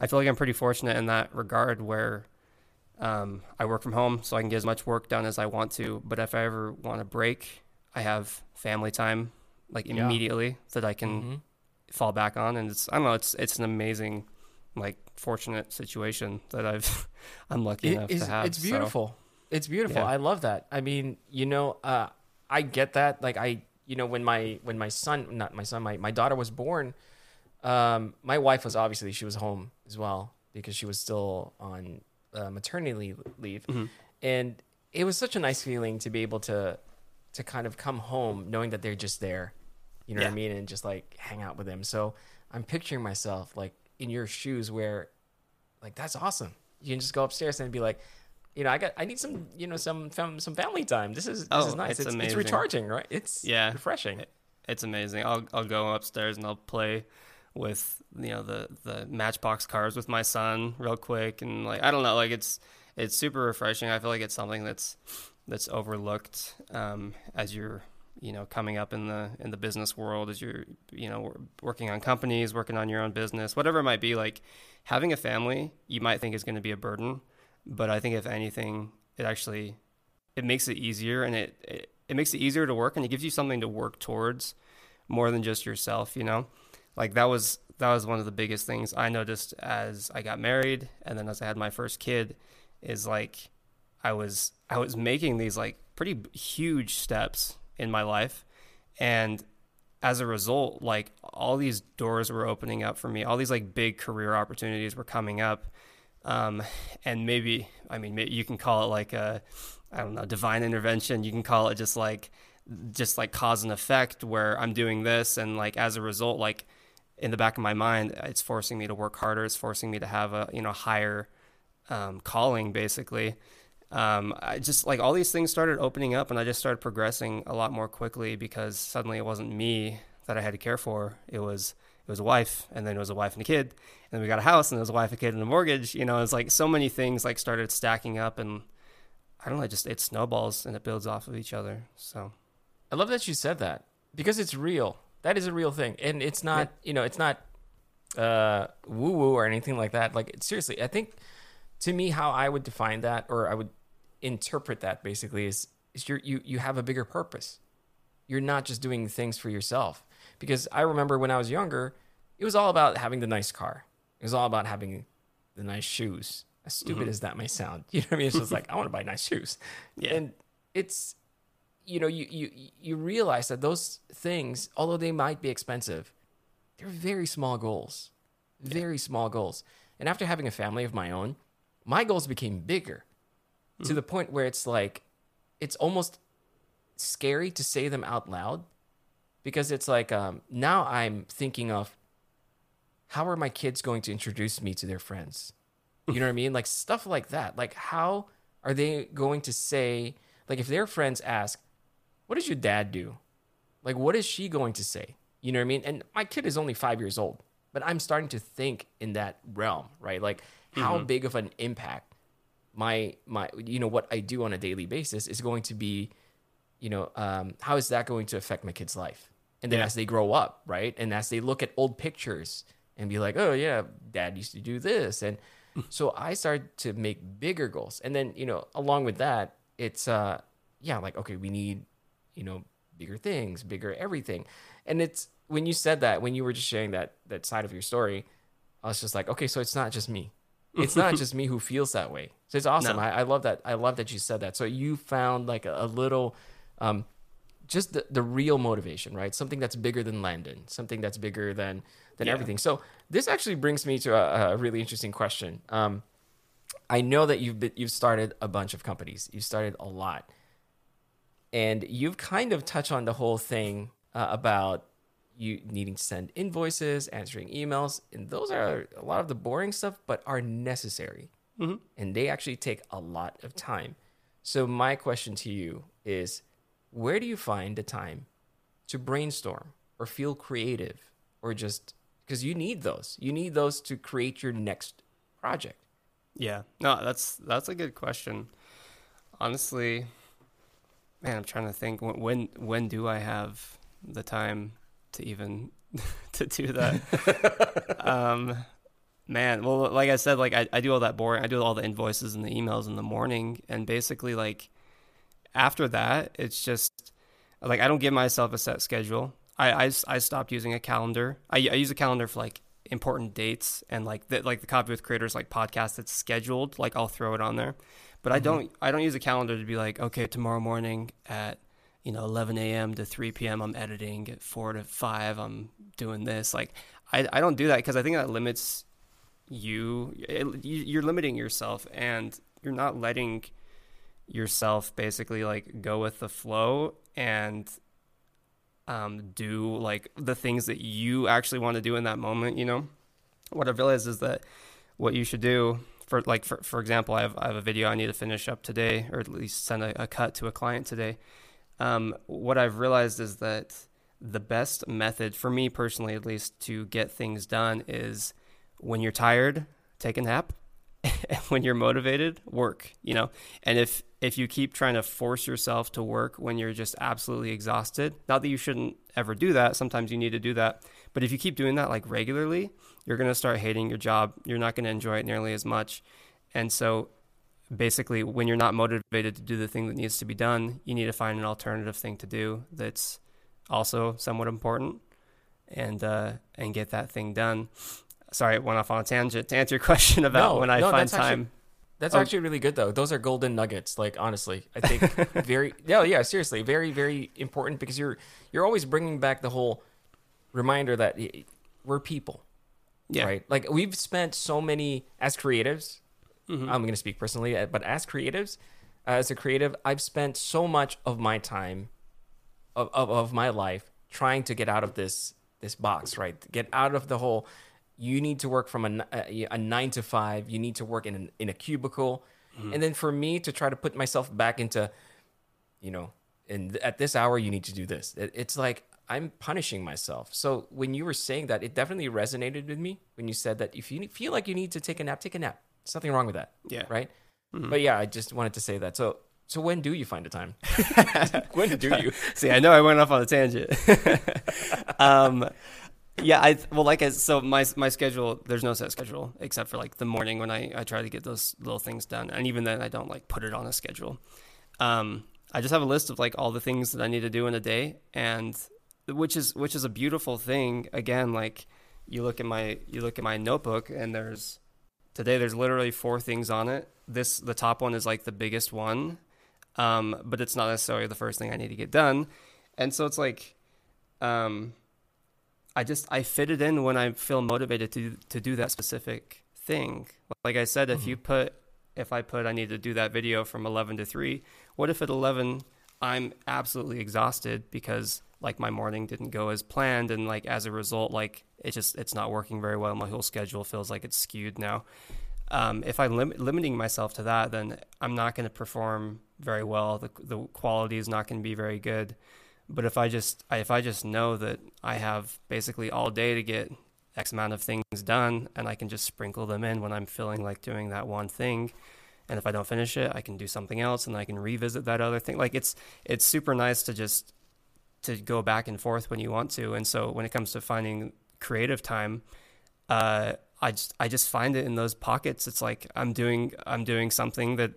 I feel like I'm pretty fortunate in that regard, where um, I work from home, so I can get as much work done as I want to. But if I ever want a break, I have family time like Yeah. immediately that I can Mhm. fall back on, and it's I don't know, it's it's an amazing like fortunate situation that I've I'm lucky It enough is- to have. it's so- beautiful. It's beautiful. Yeah. I love that. I mean, you know, uh, I get that. Like I, you know, when my when my son, not my son, my my daughter was born, um, my wife was obviously she was home as well because she was still on uh, maternity leave, Mhm. and it was such a nice feeling to be able to to kind of come home knowing that they're just there, you know what I mean, and just like hang out with them. So I'm picturing myself like in your shoes where, like that's awesome. You can just go upstairs and be like, you know, I got I need some you know some fam- some family time. This is this Oh, is nice. it's It's, it's, recharging, right? It's Yeah. refreshing. it's amazing. I'll I'll go upstairs and I'll play with you know the the Matchbox cars with my son real quick and like I don't know like it's it's super refreshing. I feel like it's something that's that's overlooked um, as you're you know coming up in the in the business world as you're you know working on companies, working on your own business, whatever it might be. Like having a family, you might think is going to be a burden, but I think if anything, it actually it makes it easier and it, it it makes it easier to work and it gives you something to work towards more than just yourself, you know? Like that was that was one of the biggest things I noticed as I got married and then as I had my first kid is like I was I was making these like pretty huge steps in my life. And as a result like all these doors were opening up for me. All these like big career opportunities were coming up um, and maybe I mean you can call it like a I don't know divine intervention. You can call it just like just like cause and effect where I'm doing this and like as a result like in the back of my mind it's forcing me to work harder. It's forcing me to have a you know higher um, calling basically. Um, I just like all these things started opening up and I just started progressing a lot more quickly because suddenly it wasn't me that I had to care for. It was it was a wife and then it was a wife and a kid and then we got a house and it was a wife a kid and a mortgage you know it's like so many things like started stacking up and I don't know just it snowballs and it builds off of each other so I love that you said that because it's real. That is a real thing, and it's not yeah. you know it's not uh, woo woo or anything like that. Like seriously, I think to me how I would define that or I would interpret that basically is is you you you have a bigger purpose. You're not just doing things for yourself. Because I remember when I was younger, it was all about having the nice car. It was all about having the nice shoes. As stupid mm-hmm. as that may sound, you know what I mean? It's just like I want to buy nice shoes, yeah. and it's you know, you, you, you realize that those things, although they might be expensive, they're very small goals, very yeah. small goals. And after having a family of my own, my goals became bigger mm-hmm. to hmm. the point where it's like, it's almost scary to say them out loud because it's like, um, now I'm thinking of how are my kids going to introduce me to their friends? You know what I mean? Like stuff like that. Like, how are they going to say, like, if their friends ask, what does your dad do? Like, what is she going to say? You know what I mean? And my kid is only five years old, but I'm starting to think in that realm, right? Like, how mm-hmm. big of an impact my my you know what I do on a daily basis is going to be, you know, um, how is that going to affect my kid's life? And then yeah. as they grow up, right, and as they look at old pictures and be like, oh yeah, dad used to do this, and so I started to make bigger goals, and then you know, along with that, it's uh, yeah, like okay, we need you know, bigger things, bigger everything. And it's when you said that, when you were just sharing that that side of your story, I was just like, okay, so it's not just me. It's not just me who feels that way. So it's awesome. No. I, I, love that. I love that you said that. So you found like a, a little, um, just the, the real motivation, right? Something that's bigger than Landon, something that's bigger than than yeah. everything. So this actually brings me to a, a really interesting question. Um, I know that you've been, you've started a bunch of companies. You've started a lot and you've kind of touched on the whole thing uh, about you needing to send invoices, answering emails, and those are a lot of the boring stuff, but are necessary, mm-hmm. and they actually take a lot of time. So my question to you is, where do you find the time to brainstorm or feel creative, or just because you need those, you need those to create your next project. Yeah, no, that's that's a good question. Honestly, Man, I'm trying to think when when do I have the time to even to do that? um, man, well, like I said, like I, I do all that boring. I do all the invoices and the emails in the morning, and basically, like after that, it's just like I don't give myself a set schedule. I I, I stopped using a calendar. I, I use a calendar for like important dates and like the, like the Coffee with Creators like podcast that's scheduled. Like I'll throw it on there. But I mm-hmm. don't I don't use a calendar to be like, okay, tomorrow morning at you know 11 a.m. to 3 p.m. I'm editing. At four to five I'm doing this. Like I I don't do that because I think that limits you. It, you're limiting yourself and you're not letting yourself basically like go with the flow and um, do like the things that you actually want to do in that moment. You know, what I've realized is that what you should do for like for, for example I have, I have a video I need to finish up today or at least send a, a cut to a client today um, what I've realized is that the best method for me personally at least to get things done is when you're tired take a nap when you're motivated work you know and if if you keep trying to force yourself to work when you're just absolutely exhausted not that you shouldn't ever do that sometimes you need to do that but if you keep doing that like regularly you're going to start hating your job. You're not going to enjoy it nearly as much. And so basically when you're not motivated to do the thing that needs to be done, you need to find an alternative thing to do that's also somewhat important, and uh, and get that thing done. Sorry, I went off on a tangent. To answer your question about No, when I no, find that's actually- time, That's Oh. actually really good though. Those are golden nuggets. Like honestly, I think very no, yeah, seriously, very very important because you're you're always bringing back the whole reminder that we're people, yeah, right? Like we've spent so many as creatives. Mhm. I'm going to speak personally, uh, but as creatives, uh, as a creative, I've spent so much of my time, of, of, of my life, trying to get out of this this box, right? Get out of the whole. You need to work from a, a nine to five. You need to work in an, in a cubicle, and then for me to try to put myself back into, you know, and at this hour you need to do this. It, it's like I'm punishing myself. So when you were saying that, it definitely resonated with me when you said that if you feel like you need to take a nap, take a nap. There's nothing wrong with that yeah. right? But yeah, I just wanted to say that. So, so when do you find the time? when do you? See, I know I went off on a tangent. um, yeah, I well, like I so my my schedule. There's no set schedule except for like the morning when I I try to get those little things done, and even then I don't like put it on a schedule. Um, I just have a list of like all the things that I need to do in a day, and which is which is a beautiful thing. Again, like you look at my you look at my notebook, and there's today there's literally four things on it. This the top one is like the biggest one, um, but it's not necessarily the first thing I need to get done. And so it's like, um, I just I fit it in when I feel motivated to to do that specific thing. Like I said, if you put if I put I need to do that video from eleven to three, what if at eleven I'm absolutely exhausted because like my morning didn't go as planned and like as a result like it just it's not working very well. My whole schedule feels like it's skewed now um, if I'm lim- limiting myself to that, then I'm not going to perform very well. The the quality is not going to be very good. But if I just if I just know that I have basically all day to get X amount of things done, and I can just sprinkle them in when I'm feeling like doing that one thing, and if I don't finish it, I can do something else, and I can revisit that other thing. Like it's it's super nice to just to go back and forth when you want to. And so when it comes to finding creative time, uh, I just I just find it in those pockets. It's like I'm doing I'm doing something that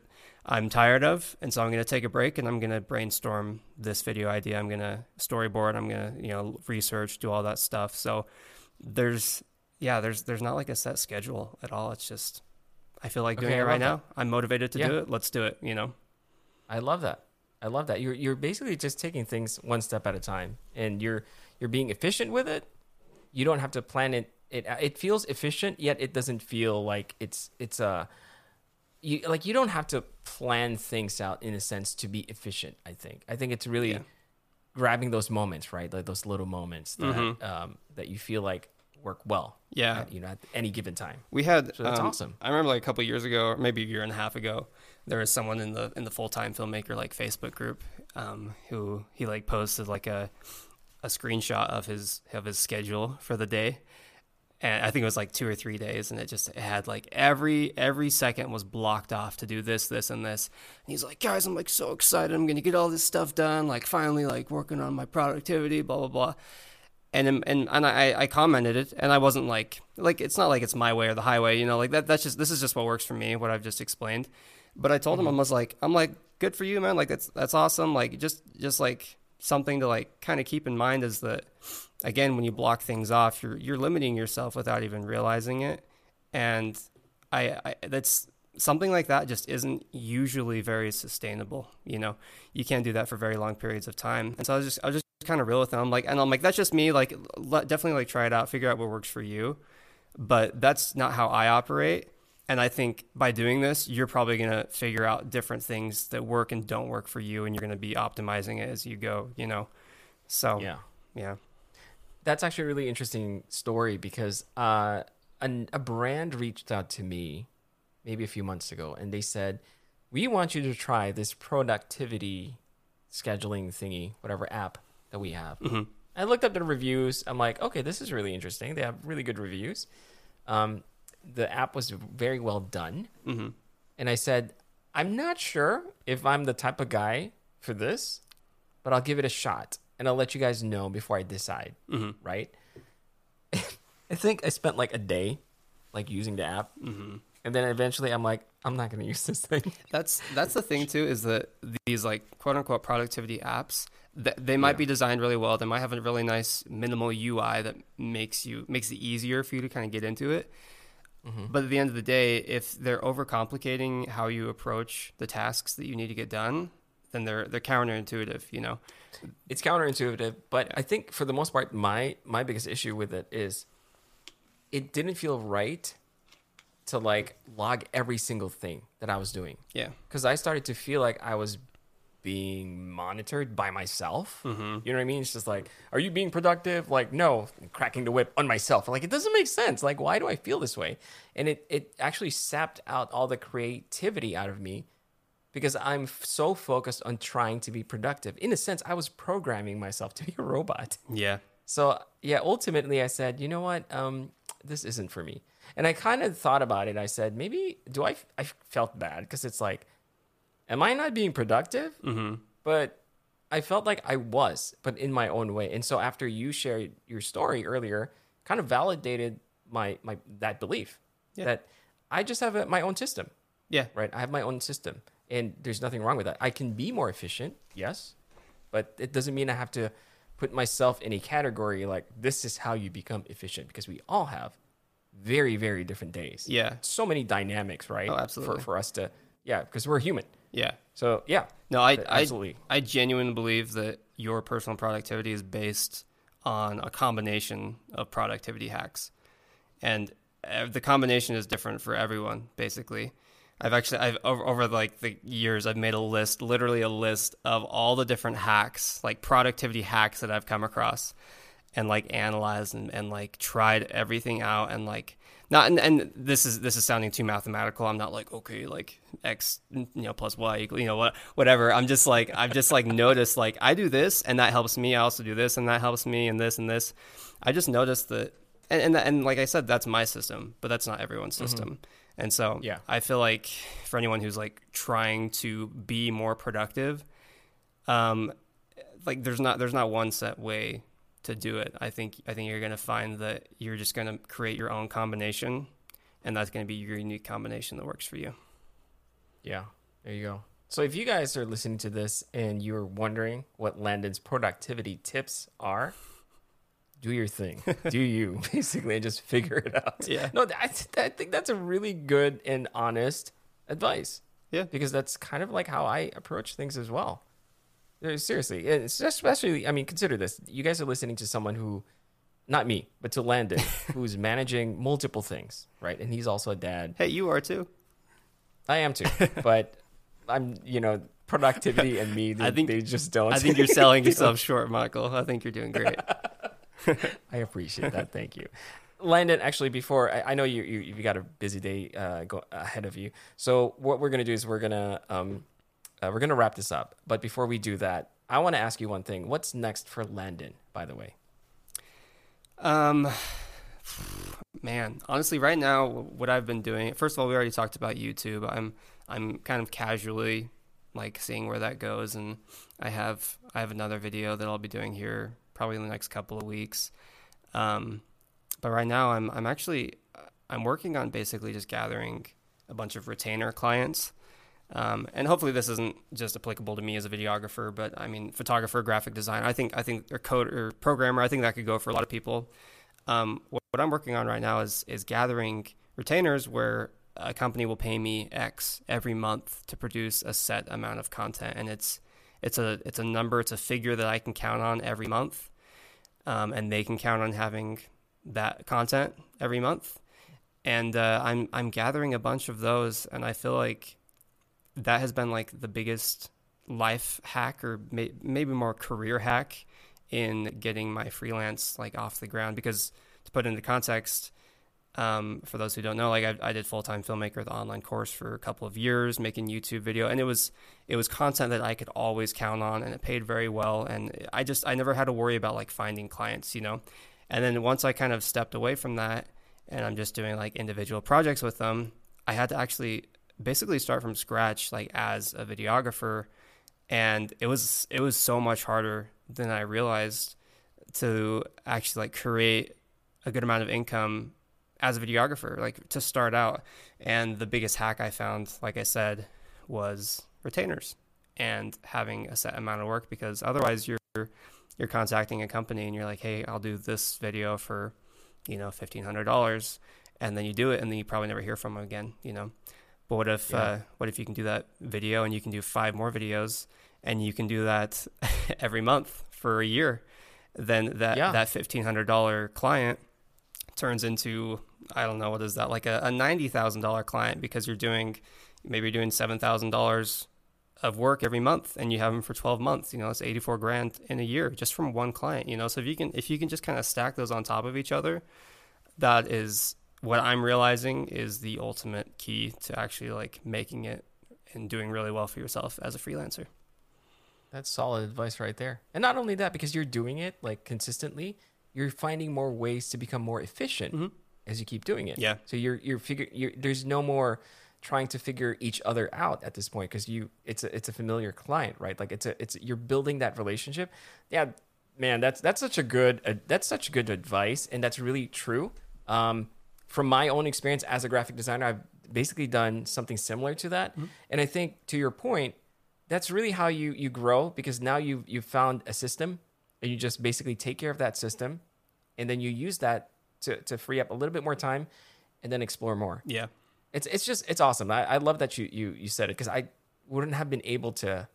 I'm tired of, and so I'm going to take a break and I'm going to brainstorm this video idea. I'm going to storyboard. I'm going to you know research, do all that stuff. So there's yeah there's there's not like a set schedule at all. It's just I feel like doing Okay, I it right love now. I'm motivated to Yeah. do it. Let's do it. You know. I love that. I love that. You're you're basically just taking things one step at a time, and you're you're being efficient with it. You don't have to plan it. It it feels efficient, yet it doesn't feel like it's it's a. You like you don't have to plan things out in a sense to be efficient. I think. I think it's really Yeah. grabbing those moments, right? Like those little moments that Mhm. um, that you feel like work well. Yeah. At, you know, at any given time. We had So that's um, awesome. I remember like a couple years ago, or maybe a year and a half ago, there was someone in the in the full time filmmaker like Facebook group um, who he like posted like a a screenshot of his of his schedule for the day, and I think it was like two or three days, and it just it had like every every second was blocked off to do this, this, and this. And he's like, guys, I'm like so excited, I'm gonna get all this stuff done, like finally like working on my productivity, blah blah blah and and and I, I commented it, and I wasn't like like it's not like it's my way or the highway, you know, like that. That's just this is just what works for me, what I've just explained. But I told him mm-hmm. I was like, I'm like, good for you, man. Like that's that's awesome. Like just just like something to like kind of keep in mind is that again, when you block things off, you're you're limiting yourself without even realizing it, and I, I that's something like that just isn't usually very sustainable. You know, you can't do that for very long periods of time. And so I was just I was just kind of real with them. I'm like, and I'm like, that's just me. Like, definitely like try it out, figure out what works for you. But that's not how I operate. And I think by doing this, you're probably going to figure out different things that work and don't work for you. And you're going to be optimizing it as you go, you know? So, Yeah. yeah. that's actually a really interesting story because uh, an, a brand reached out to me maybe a few months ago and they said, We want you to try this productivity scheduling thingy, whatever app that we have. hmm I looked up the reviews. I'm like, okay, this is really interesting. They have really good reviews. Um, the app was very well done. hmm And I said, I'm not sure if I'm the type of guy for this, but I'll give it a shot and I'll let you guys know before I decide hmm right? I think I spent like a day like using the app. hmm And then eventually I'm like, I'm not going to use this thing. That's that's the thing too is that these like quote unquote productivity apps th- they might Yeah. be designed really well. They might have a really nice minimal UI that makes you makes it easier for you to kind of get into it. Mm-hmm. But at the end of the day, if they're overcomplicating how you approach the tasks that you need to get done, then they're they're counterintuitive. You know. it's counterintuitive but i think for the most part my my biggest issue with it is it didn't feel right to like log every single thing that i was doing Yeah. because i started to feel like i was being monitored by myself Mm-hmm. you know what i mean it's just like are you being productive like no cracking the whip on myself like it doesn't make sense like why do i feel this way and it it actually sapped out all the creativity out of me because I'm so focused on trying to be productive. In a sense, I was programming myself to be a robot. Yeah. So yeah, ultimately, I said, you know what, um, this isn't for me. And I kind of thought about it. I said, maybe do I? I felt bad because it's like, am I not being productive? Mm-hmm. But I felt like I was, but in my own way. And so after you shared your story earlier, kind of validated my my that belief Yeah. that I just have a, my own system Yeah. right? I have my own system, and there's nothing wrong with that. I can be more efficient, yes, but it doesn't mean I have to put myself in a category like this is how you become efficient because we all have very, very different days. Yeah. So many dynamics, right? Oh, absolutely. For, for us to, yeah, because we're human. Yeah. So, yeah. No, I, Th- I. I genuinely believe that your personal productivity is based on a combination of productivity hacks, and uh, the combination is different for everyone. Basically, I've actually I've over, over like the years I've made a list, literally a list of all the different hacks, like productivity hacks that I've come across, and like analyzed and, and like tried everything out and like not and, and this is this is sounding too mathematical. I'm not like okay like x you know plus y equal you know what whatever. I'm just like i've just like noticed like i do this and that helps me. I also do this and that helps me and this and this. I just noticed that and and, and like i said that's my system but that's not everyone's system. And so Yeah. i feel like for anyone who's like trying to be more productive um like there's not there's not one set way to do it. I think I think you're going to find that you're just going to create your own combination and that's going to be your unique combination that works for you. Yeah, there you go. So if you guys are listening to this and you're wondering what Landon's productivity tips are, do your thing. do you basically and just figure it out. Yeah. No, I, I think that's a really good and honest advice. Yeah. Because that's kind of like how I approach things as well. Uh, Seriously, it's especially. I mean, consider this: you guys are listening to someone who, not me, but to Landon, who's managing multiple things, right? And he's also a dad. Hey, you are too. I am too, but I'm, you know, productivity and me, they, I think- they just don't. I think you're selling yourself short, Michael. I think you're doing great. I appreciate that. Thank you. Landon, actually, before I, I know you, you you got a busy day uh, go ahead of you. So what we're gonna do is we're gonna um, uh, we're gonna wrap this up. But before we do that, I want to ask you one thing. What's next for Landon? By the way. Um, man, honestly, right now, what I've been doing. First of all, we already talked about YouTube. I'm I'm kind of casually like seeing where that goes, and I have I have another video that I'll be doing here probably in the next couple of weeks. Um, but right now, I'm I'm actually I'm working on basically just gathering a bunch of retainer clients. Um, and hopefully this isn't just applicable to me as a videographer, but I mean photographer, graphic designer. I think I think or code or programmer. I think that could go for a lot of people. Um, what, what I'm working on right now is is gathering retainers where a company will pay me X every month to produce a set amount of content, and it's it's a it's a number, it's a figure that I can count on every month, um, and they can count on having that content every month. And uh, I'm I'm gathering a bunch of those, and I feel like that has been like the biggest life hack, or may, maybe more career hack, in getting my freelance like off the ground. Because to put into context, um, for those who don't know, like I, I did full time filmmaker, the online course for a couple of years, making YouTube video, and it was it was content that I could always count on, and it paid very well. And I just I never had to worry about like finding clients, you know. And then once I kind of stepped away from that, and I'm just doing like individual projects with them, I had to actually basically start from scratch, like as a videographer, and it was it was so much harder than I realized to actually like create a good amount of income as a videographer, like to start out. And the biggest hack I found, like I said, was retainers and having a set amount of work because otherwise you're you're contacting a company and you're like, hey, I'll do this video for, you know, fifteen hundred dollars, and then you do it, and then you probably never hear from them again, you know. But what if Yeah. uh, what if you can do that video and you can do five more videos and you can do that every month for a year? Then that Yeah. that fifteen hundred dollar client turns into I don't know what is that like a, a ninety thousand dollar client because you're doing maybe you're doing seven thousand dollars of work every month and you have them for 12 months you know it's 84 grand in a year just from one client you know so if you can if you can just kind of stack those on top of each other that is what i'm realizing is the ultimate key to actually like making it and doing really well for yourself as a freelancer That's solid advice right there. And not only that, because you're doing it like consistently, you're finding more ways to become more efficient as you keep doing it. Yeah. So you're you're figure you're, there's no more trying to figure each other out at this point because you it's a it's a familiar client, right? Like it's a it's you're building that relationship. Yeah, man, that's that's such a good uh, that's such good advice, and that's really true. Um, from my own experience as a graphic designer, I've basically done something similar to that, mm-hmm. and I think to your point, that's really how you you grow because now you you've found a system and you just basically take care of that system and then you use that to, to free up a little bit more time and then explore more. Yeah. It's it's just it's awesome. I, I love that you you you said it because i wouldn't have been able to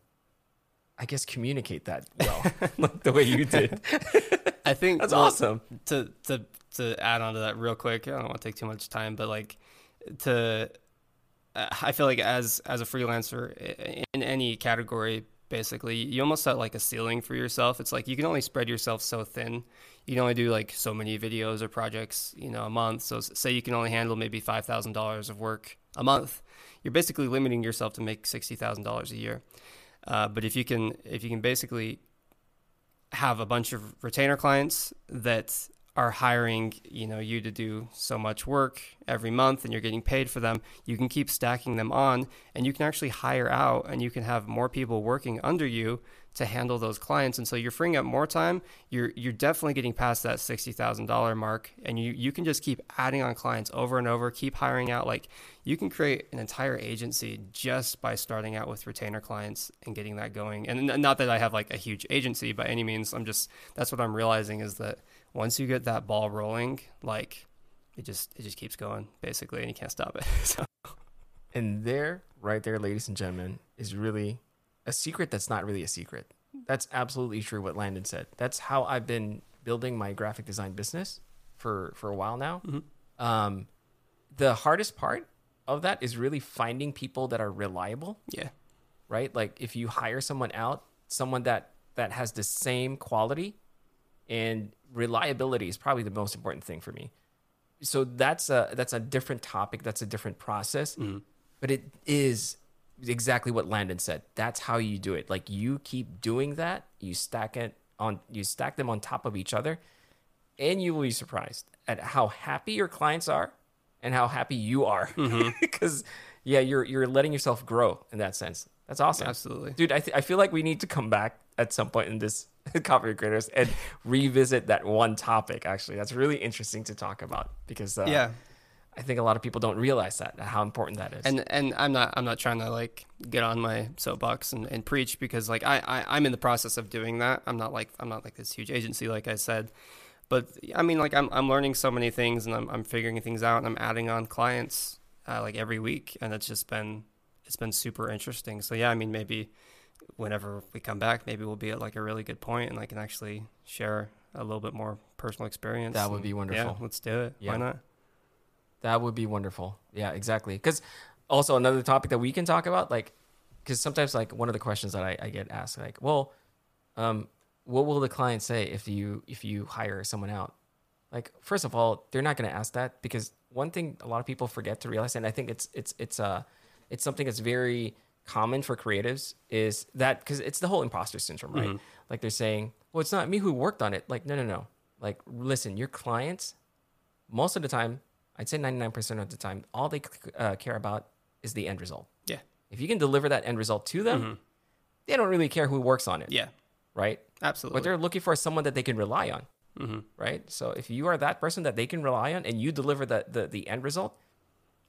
i guess communicate that well like the way you did. I think that's well, awesome. to to to add on to that real quick i don't want to take too much time but like to i feel like as as a freelancer in any category basically you almost set like a ceiling for yourself. It's like you can only spread yourself so thin. You can only do like so many videos or projects you know a month. So say you can only handle maybe $5000 of work a month you're basically limiting yourself to make $60000 a year. Uh, but if you can if you can basically have a bunch of retainer clients that are hiring you know you to do so much work every month and you're getting paid for them you can keep stacking them on and you can actually hire out and you can have more people working under you to handle those clients. And so you're freeing up more time. You're you're definitely getting past that $60,000 mark and you you can just keep adding on clients over and over keep hiring out. Like you can create an entire agency just by starting out with retainer clients and getting that going. And not that I have like a huge agency by any means. I'm just that's what I'm realizing is that once you get that ball rolling like it just it just keeps going basically and you can't stop it. So and there right there ladies and gentlemen is really a secret that's not really a secret. That's absolutely true what landon said. That's how i've been building my graphic design business for for a while now. Um, the hardest part of that is really finding people that are reliable. Yeah. Right? Like if you hire someone out someone that that has the same quality and reliability is probably the most important thing for me. So that's a that's a different topic that's a different process mm-hmm. but it is exactly what landon said. That's how you do it. Like you keep doing that you stack it on you stack them on top of each other and you will be surprised at how happy your clients are and how happy you are. Mm-hmm. Because yeah you're you're letting yourself grow in that sense. That's awesome. Absolutely. Dude I, th- I feel like we need to come back at some point in this Coffee Creators and revisit that one topic actually. That's really interesting to talk about because uh, yeah. I think a lot of people don't realize that how important that is. And and I'm not I'm not trying to like get on my soapbox and, and preach because like I, I I'm in the process of doing that. I'm not like I'm not like this huge agency like I said, but I mean like I'm I'm learning so many things and I'm I'm figuring things out and I'm adding on clients uh, like every week. And it's just been it's been super interesting. So yeah, I mean maybe whenever we come back, maybe we'll be at like a really good point and I can actually share a little bit more personal experience. That would and, be wonderful. Yeah, let's do it. Yeah. Why not? That would be wonderful. Yeah, exactly. Because also another topic that we can talk about, like, because sometimes like one of the questions that I, I get asked, like, well, um, what will the client say if you if you hire someone out? Like, first of all, they're not going to ask that because one thing a lot of people forget to realize, and I think it's it's it's uh it's something that's very common for creatives is that because it's the whole imposter syndrome, right? Like they're saying, well, it's not me who worked on it. Like, no, no, no. Like, listen, your clients most of the time, I'd say 99% of the time, all they uh, care about is the end result. Yeah. If you can deliver that end result to them, they don't really care who works on it, Yeah. right? Absolutely. What they're looking for is someone that they can rely on, Mm-hmm. right? So if you are that person that they can rely on and you deliver the, the, the end result,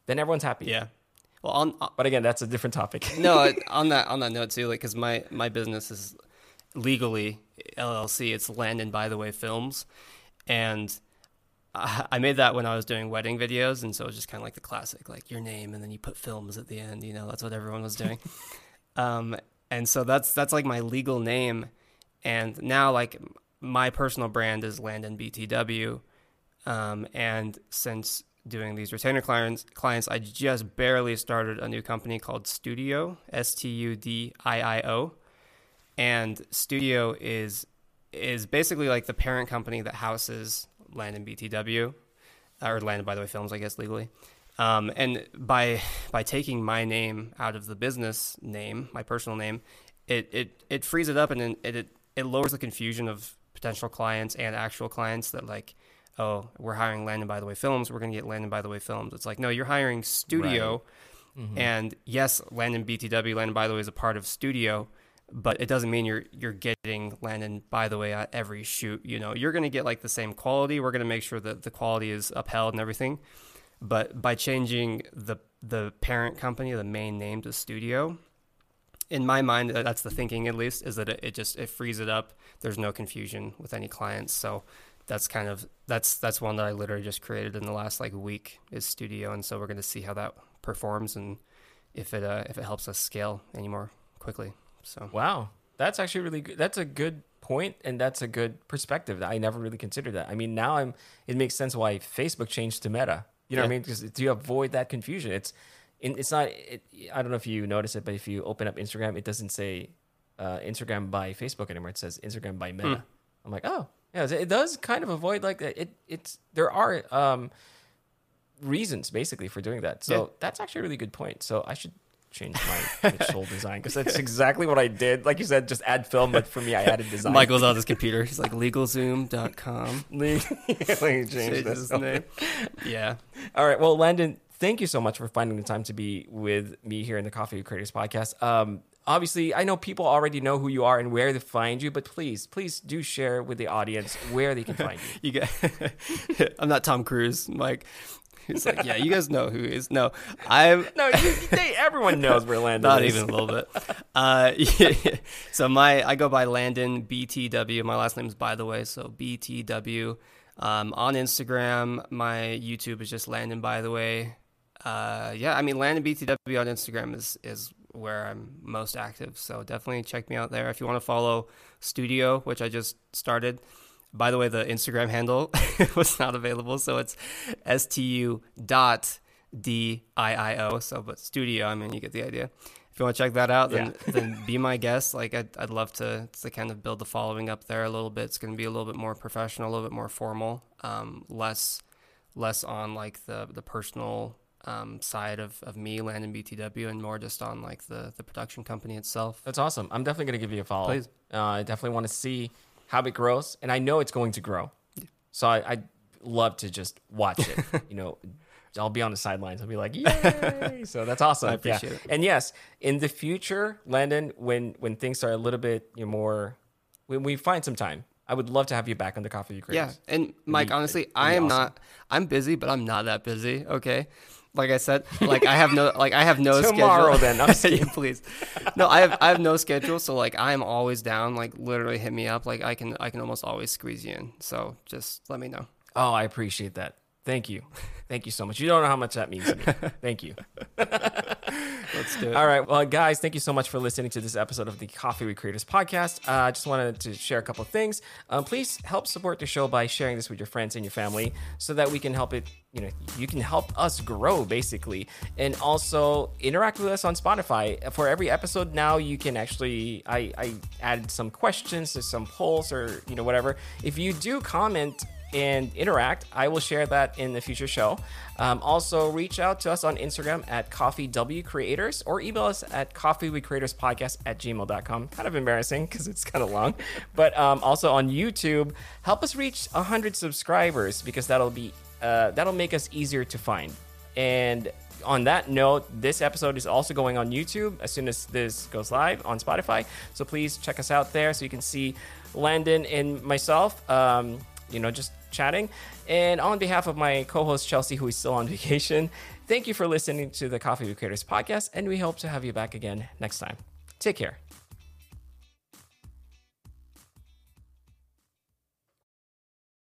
then everyone's happy. Yeah. Well, on But again, that's a different topic. no, on that on that note too, like because my my business is legally LLC. It's Landon by the way Films, and I I made that when I was doing wedding videos, and so it was just kind of like the classic, like your name, and then you put films at the end. You know, that's what everyone was doing. um, and so that's that's like my legal name, and now like my personal brand is Landon BTW, um, and since doing these retainer clients, clients, I just barely started a new company called Studiio, S T U D I I O, and Studiio is is basically like the parent company that houses Landon BTW, or Land by the way Films, I guess legally. Um, and by by taking my name out of the business name, my personal name, it it, it frees it up and it, it it lowers the confusion of potential clients and actual clients that like, oh, we're hiring Landon by the way Films, we're gonna get Landon by the way Films. It's like no, you're hiring Studiio, mm-hmm. and yes, Landon BTW, Landon by the way is a part of Studiio, but it doesn't mean you're you're getting Landon by the way at every shoot. You know, you're gonna get like the same quality. We're gonna make sure that the quality is upheld and everything. But by changing the the parent company, the main name to Studiio, in my mind, that's the thinking at least, is that it, it just it frees it up. There's no confusion with any clients. So that's kind of that's that's one that I literally just created in the last like week is Studiio, and so we're going to see how that performs and if it uh, if it helps us scale any more quickly. So Wow, that's actually really good. That's a good point, and that's a good perspective. I never really considered that. I mean, now I'm. It makes sense why Facebook changed to Meta. You know what I mean? Because to avoid that confusion, it's. It's not. It, I don't know if you notice it, but if you open up Instagram, it doesn't say uh, Instagram by Facebook anymore. It says Instagram by Meta. I'm like, oh, yeah. It does kind of avoid like that. It. It's there are um, reasons basically for doing that. So Yeah. that's actually a really good point. So I should change my Mitch Soul design because that's exactly what I did. Like you said, just add film, but for me, I added design. Michael's on his computer. He's like legalzoom.com. Let me change Changes this. his name. Yeah. All right. Well, Landon, thank you so much for finding the time to be with me here in the Coffee Creators podcast. Um, obviously, I know people already know who you are and where to find you, but please, please do share with the audience where they can find you. You get I'm not Tom Cruise, Mike. He's like, yeah, you guys know who he is. No, I'm No, you, they, everyone knows where Landon not is. even a little bit. Uh, yeah, so my I go by Landon BTW. My last name is by the way, so BTW. Um, on Instagram, my YouTube is just Landon by the way. Uh, yeah, I mean Landon BTW on Instagram is is where I'm most active. So definitely check me out there if you want to follow Studiio, which I just started. By the way, the Instagram handle was not available, so it's stu dot d i i o. So, but studio. I mean, you get the idea. If you want to check that out, then then be my guest. Like, I'd, I'd love to to kind of build the following up there a little bit. It's going to be a little bit more professional, a little bit more formal, um, less less on like the the personal um, side of, of me, Landon BTW, and more just on like the the production company itself. That's awesome. I'm definitely going to give you a follow. Please. Uh, I definitely want to see how it grows, and I know it's going to grow. So I, I'd love to just watch it. you know, I'll be on the sidelines. I'll be like, yay! so that's awesome. I appreciate yeah. it. And yes, in the future, Landon, when when things are a little bit you know, more, when we find some time, I would love to have you back on the Coffee Yeah, and Mike, be- honestly, I am awesome. not. I'm busy, but I'm not that busy. Okay, like I said, like I have no, like I have no Tomorrow, schedule. then. I'm Yeah, please. No, I have I have no schedule, so like I'm always down. Like literally, hit me up. Like I can I can almost always squeeze you in. So just let me know. Oh, I appreciate that. Thank you. Thank you so much. You don't know how much that means to me. Thank you. Let's do it. All right. Well, guys, thank you so much for listening to this episode of the Coffee with Creators podcast. Uh, I just wanted to share a couple things. Um, please help support the show by sharing this with your friends and your family so that we can help it, you know, you can help us grow basically. And also interact with us on Spotify. For every episode now, you can actually, I, I added some questions, some polls or, you know, whatever. If you do comment, and interact. I will share that in the future show. Um, also, reach out to us on Instagram at coffeewcreators or email us at coffeewithcreatorspodcast at gmail.com. Kind of embarrassing because it's kind of long. But um, also on YouTube, help us reach 100 subscribers because that'll be uh, that'll make us easier to find. And on that note, this episode is also going on YouTube as soon as this goes live on Spotify. So please check us out there so you can see Landon and myself. Um, you know, just chatting. And on behalf of my co host, Chelsea, who is still on vacation, thank you for listening to the Coffee with Creators podcast. And we hope to have you back again next time. Take care.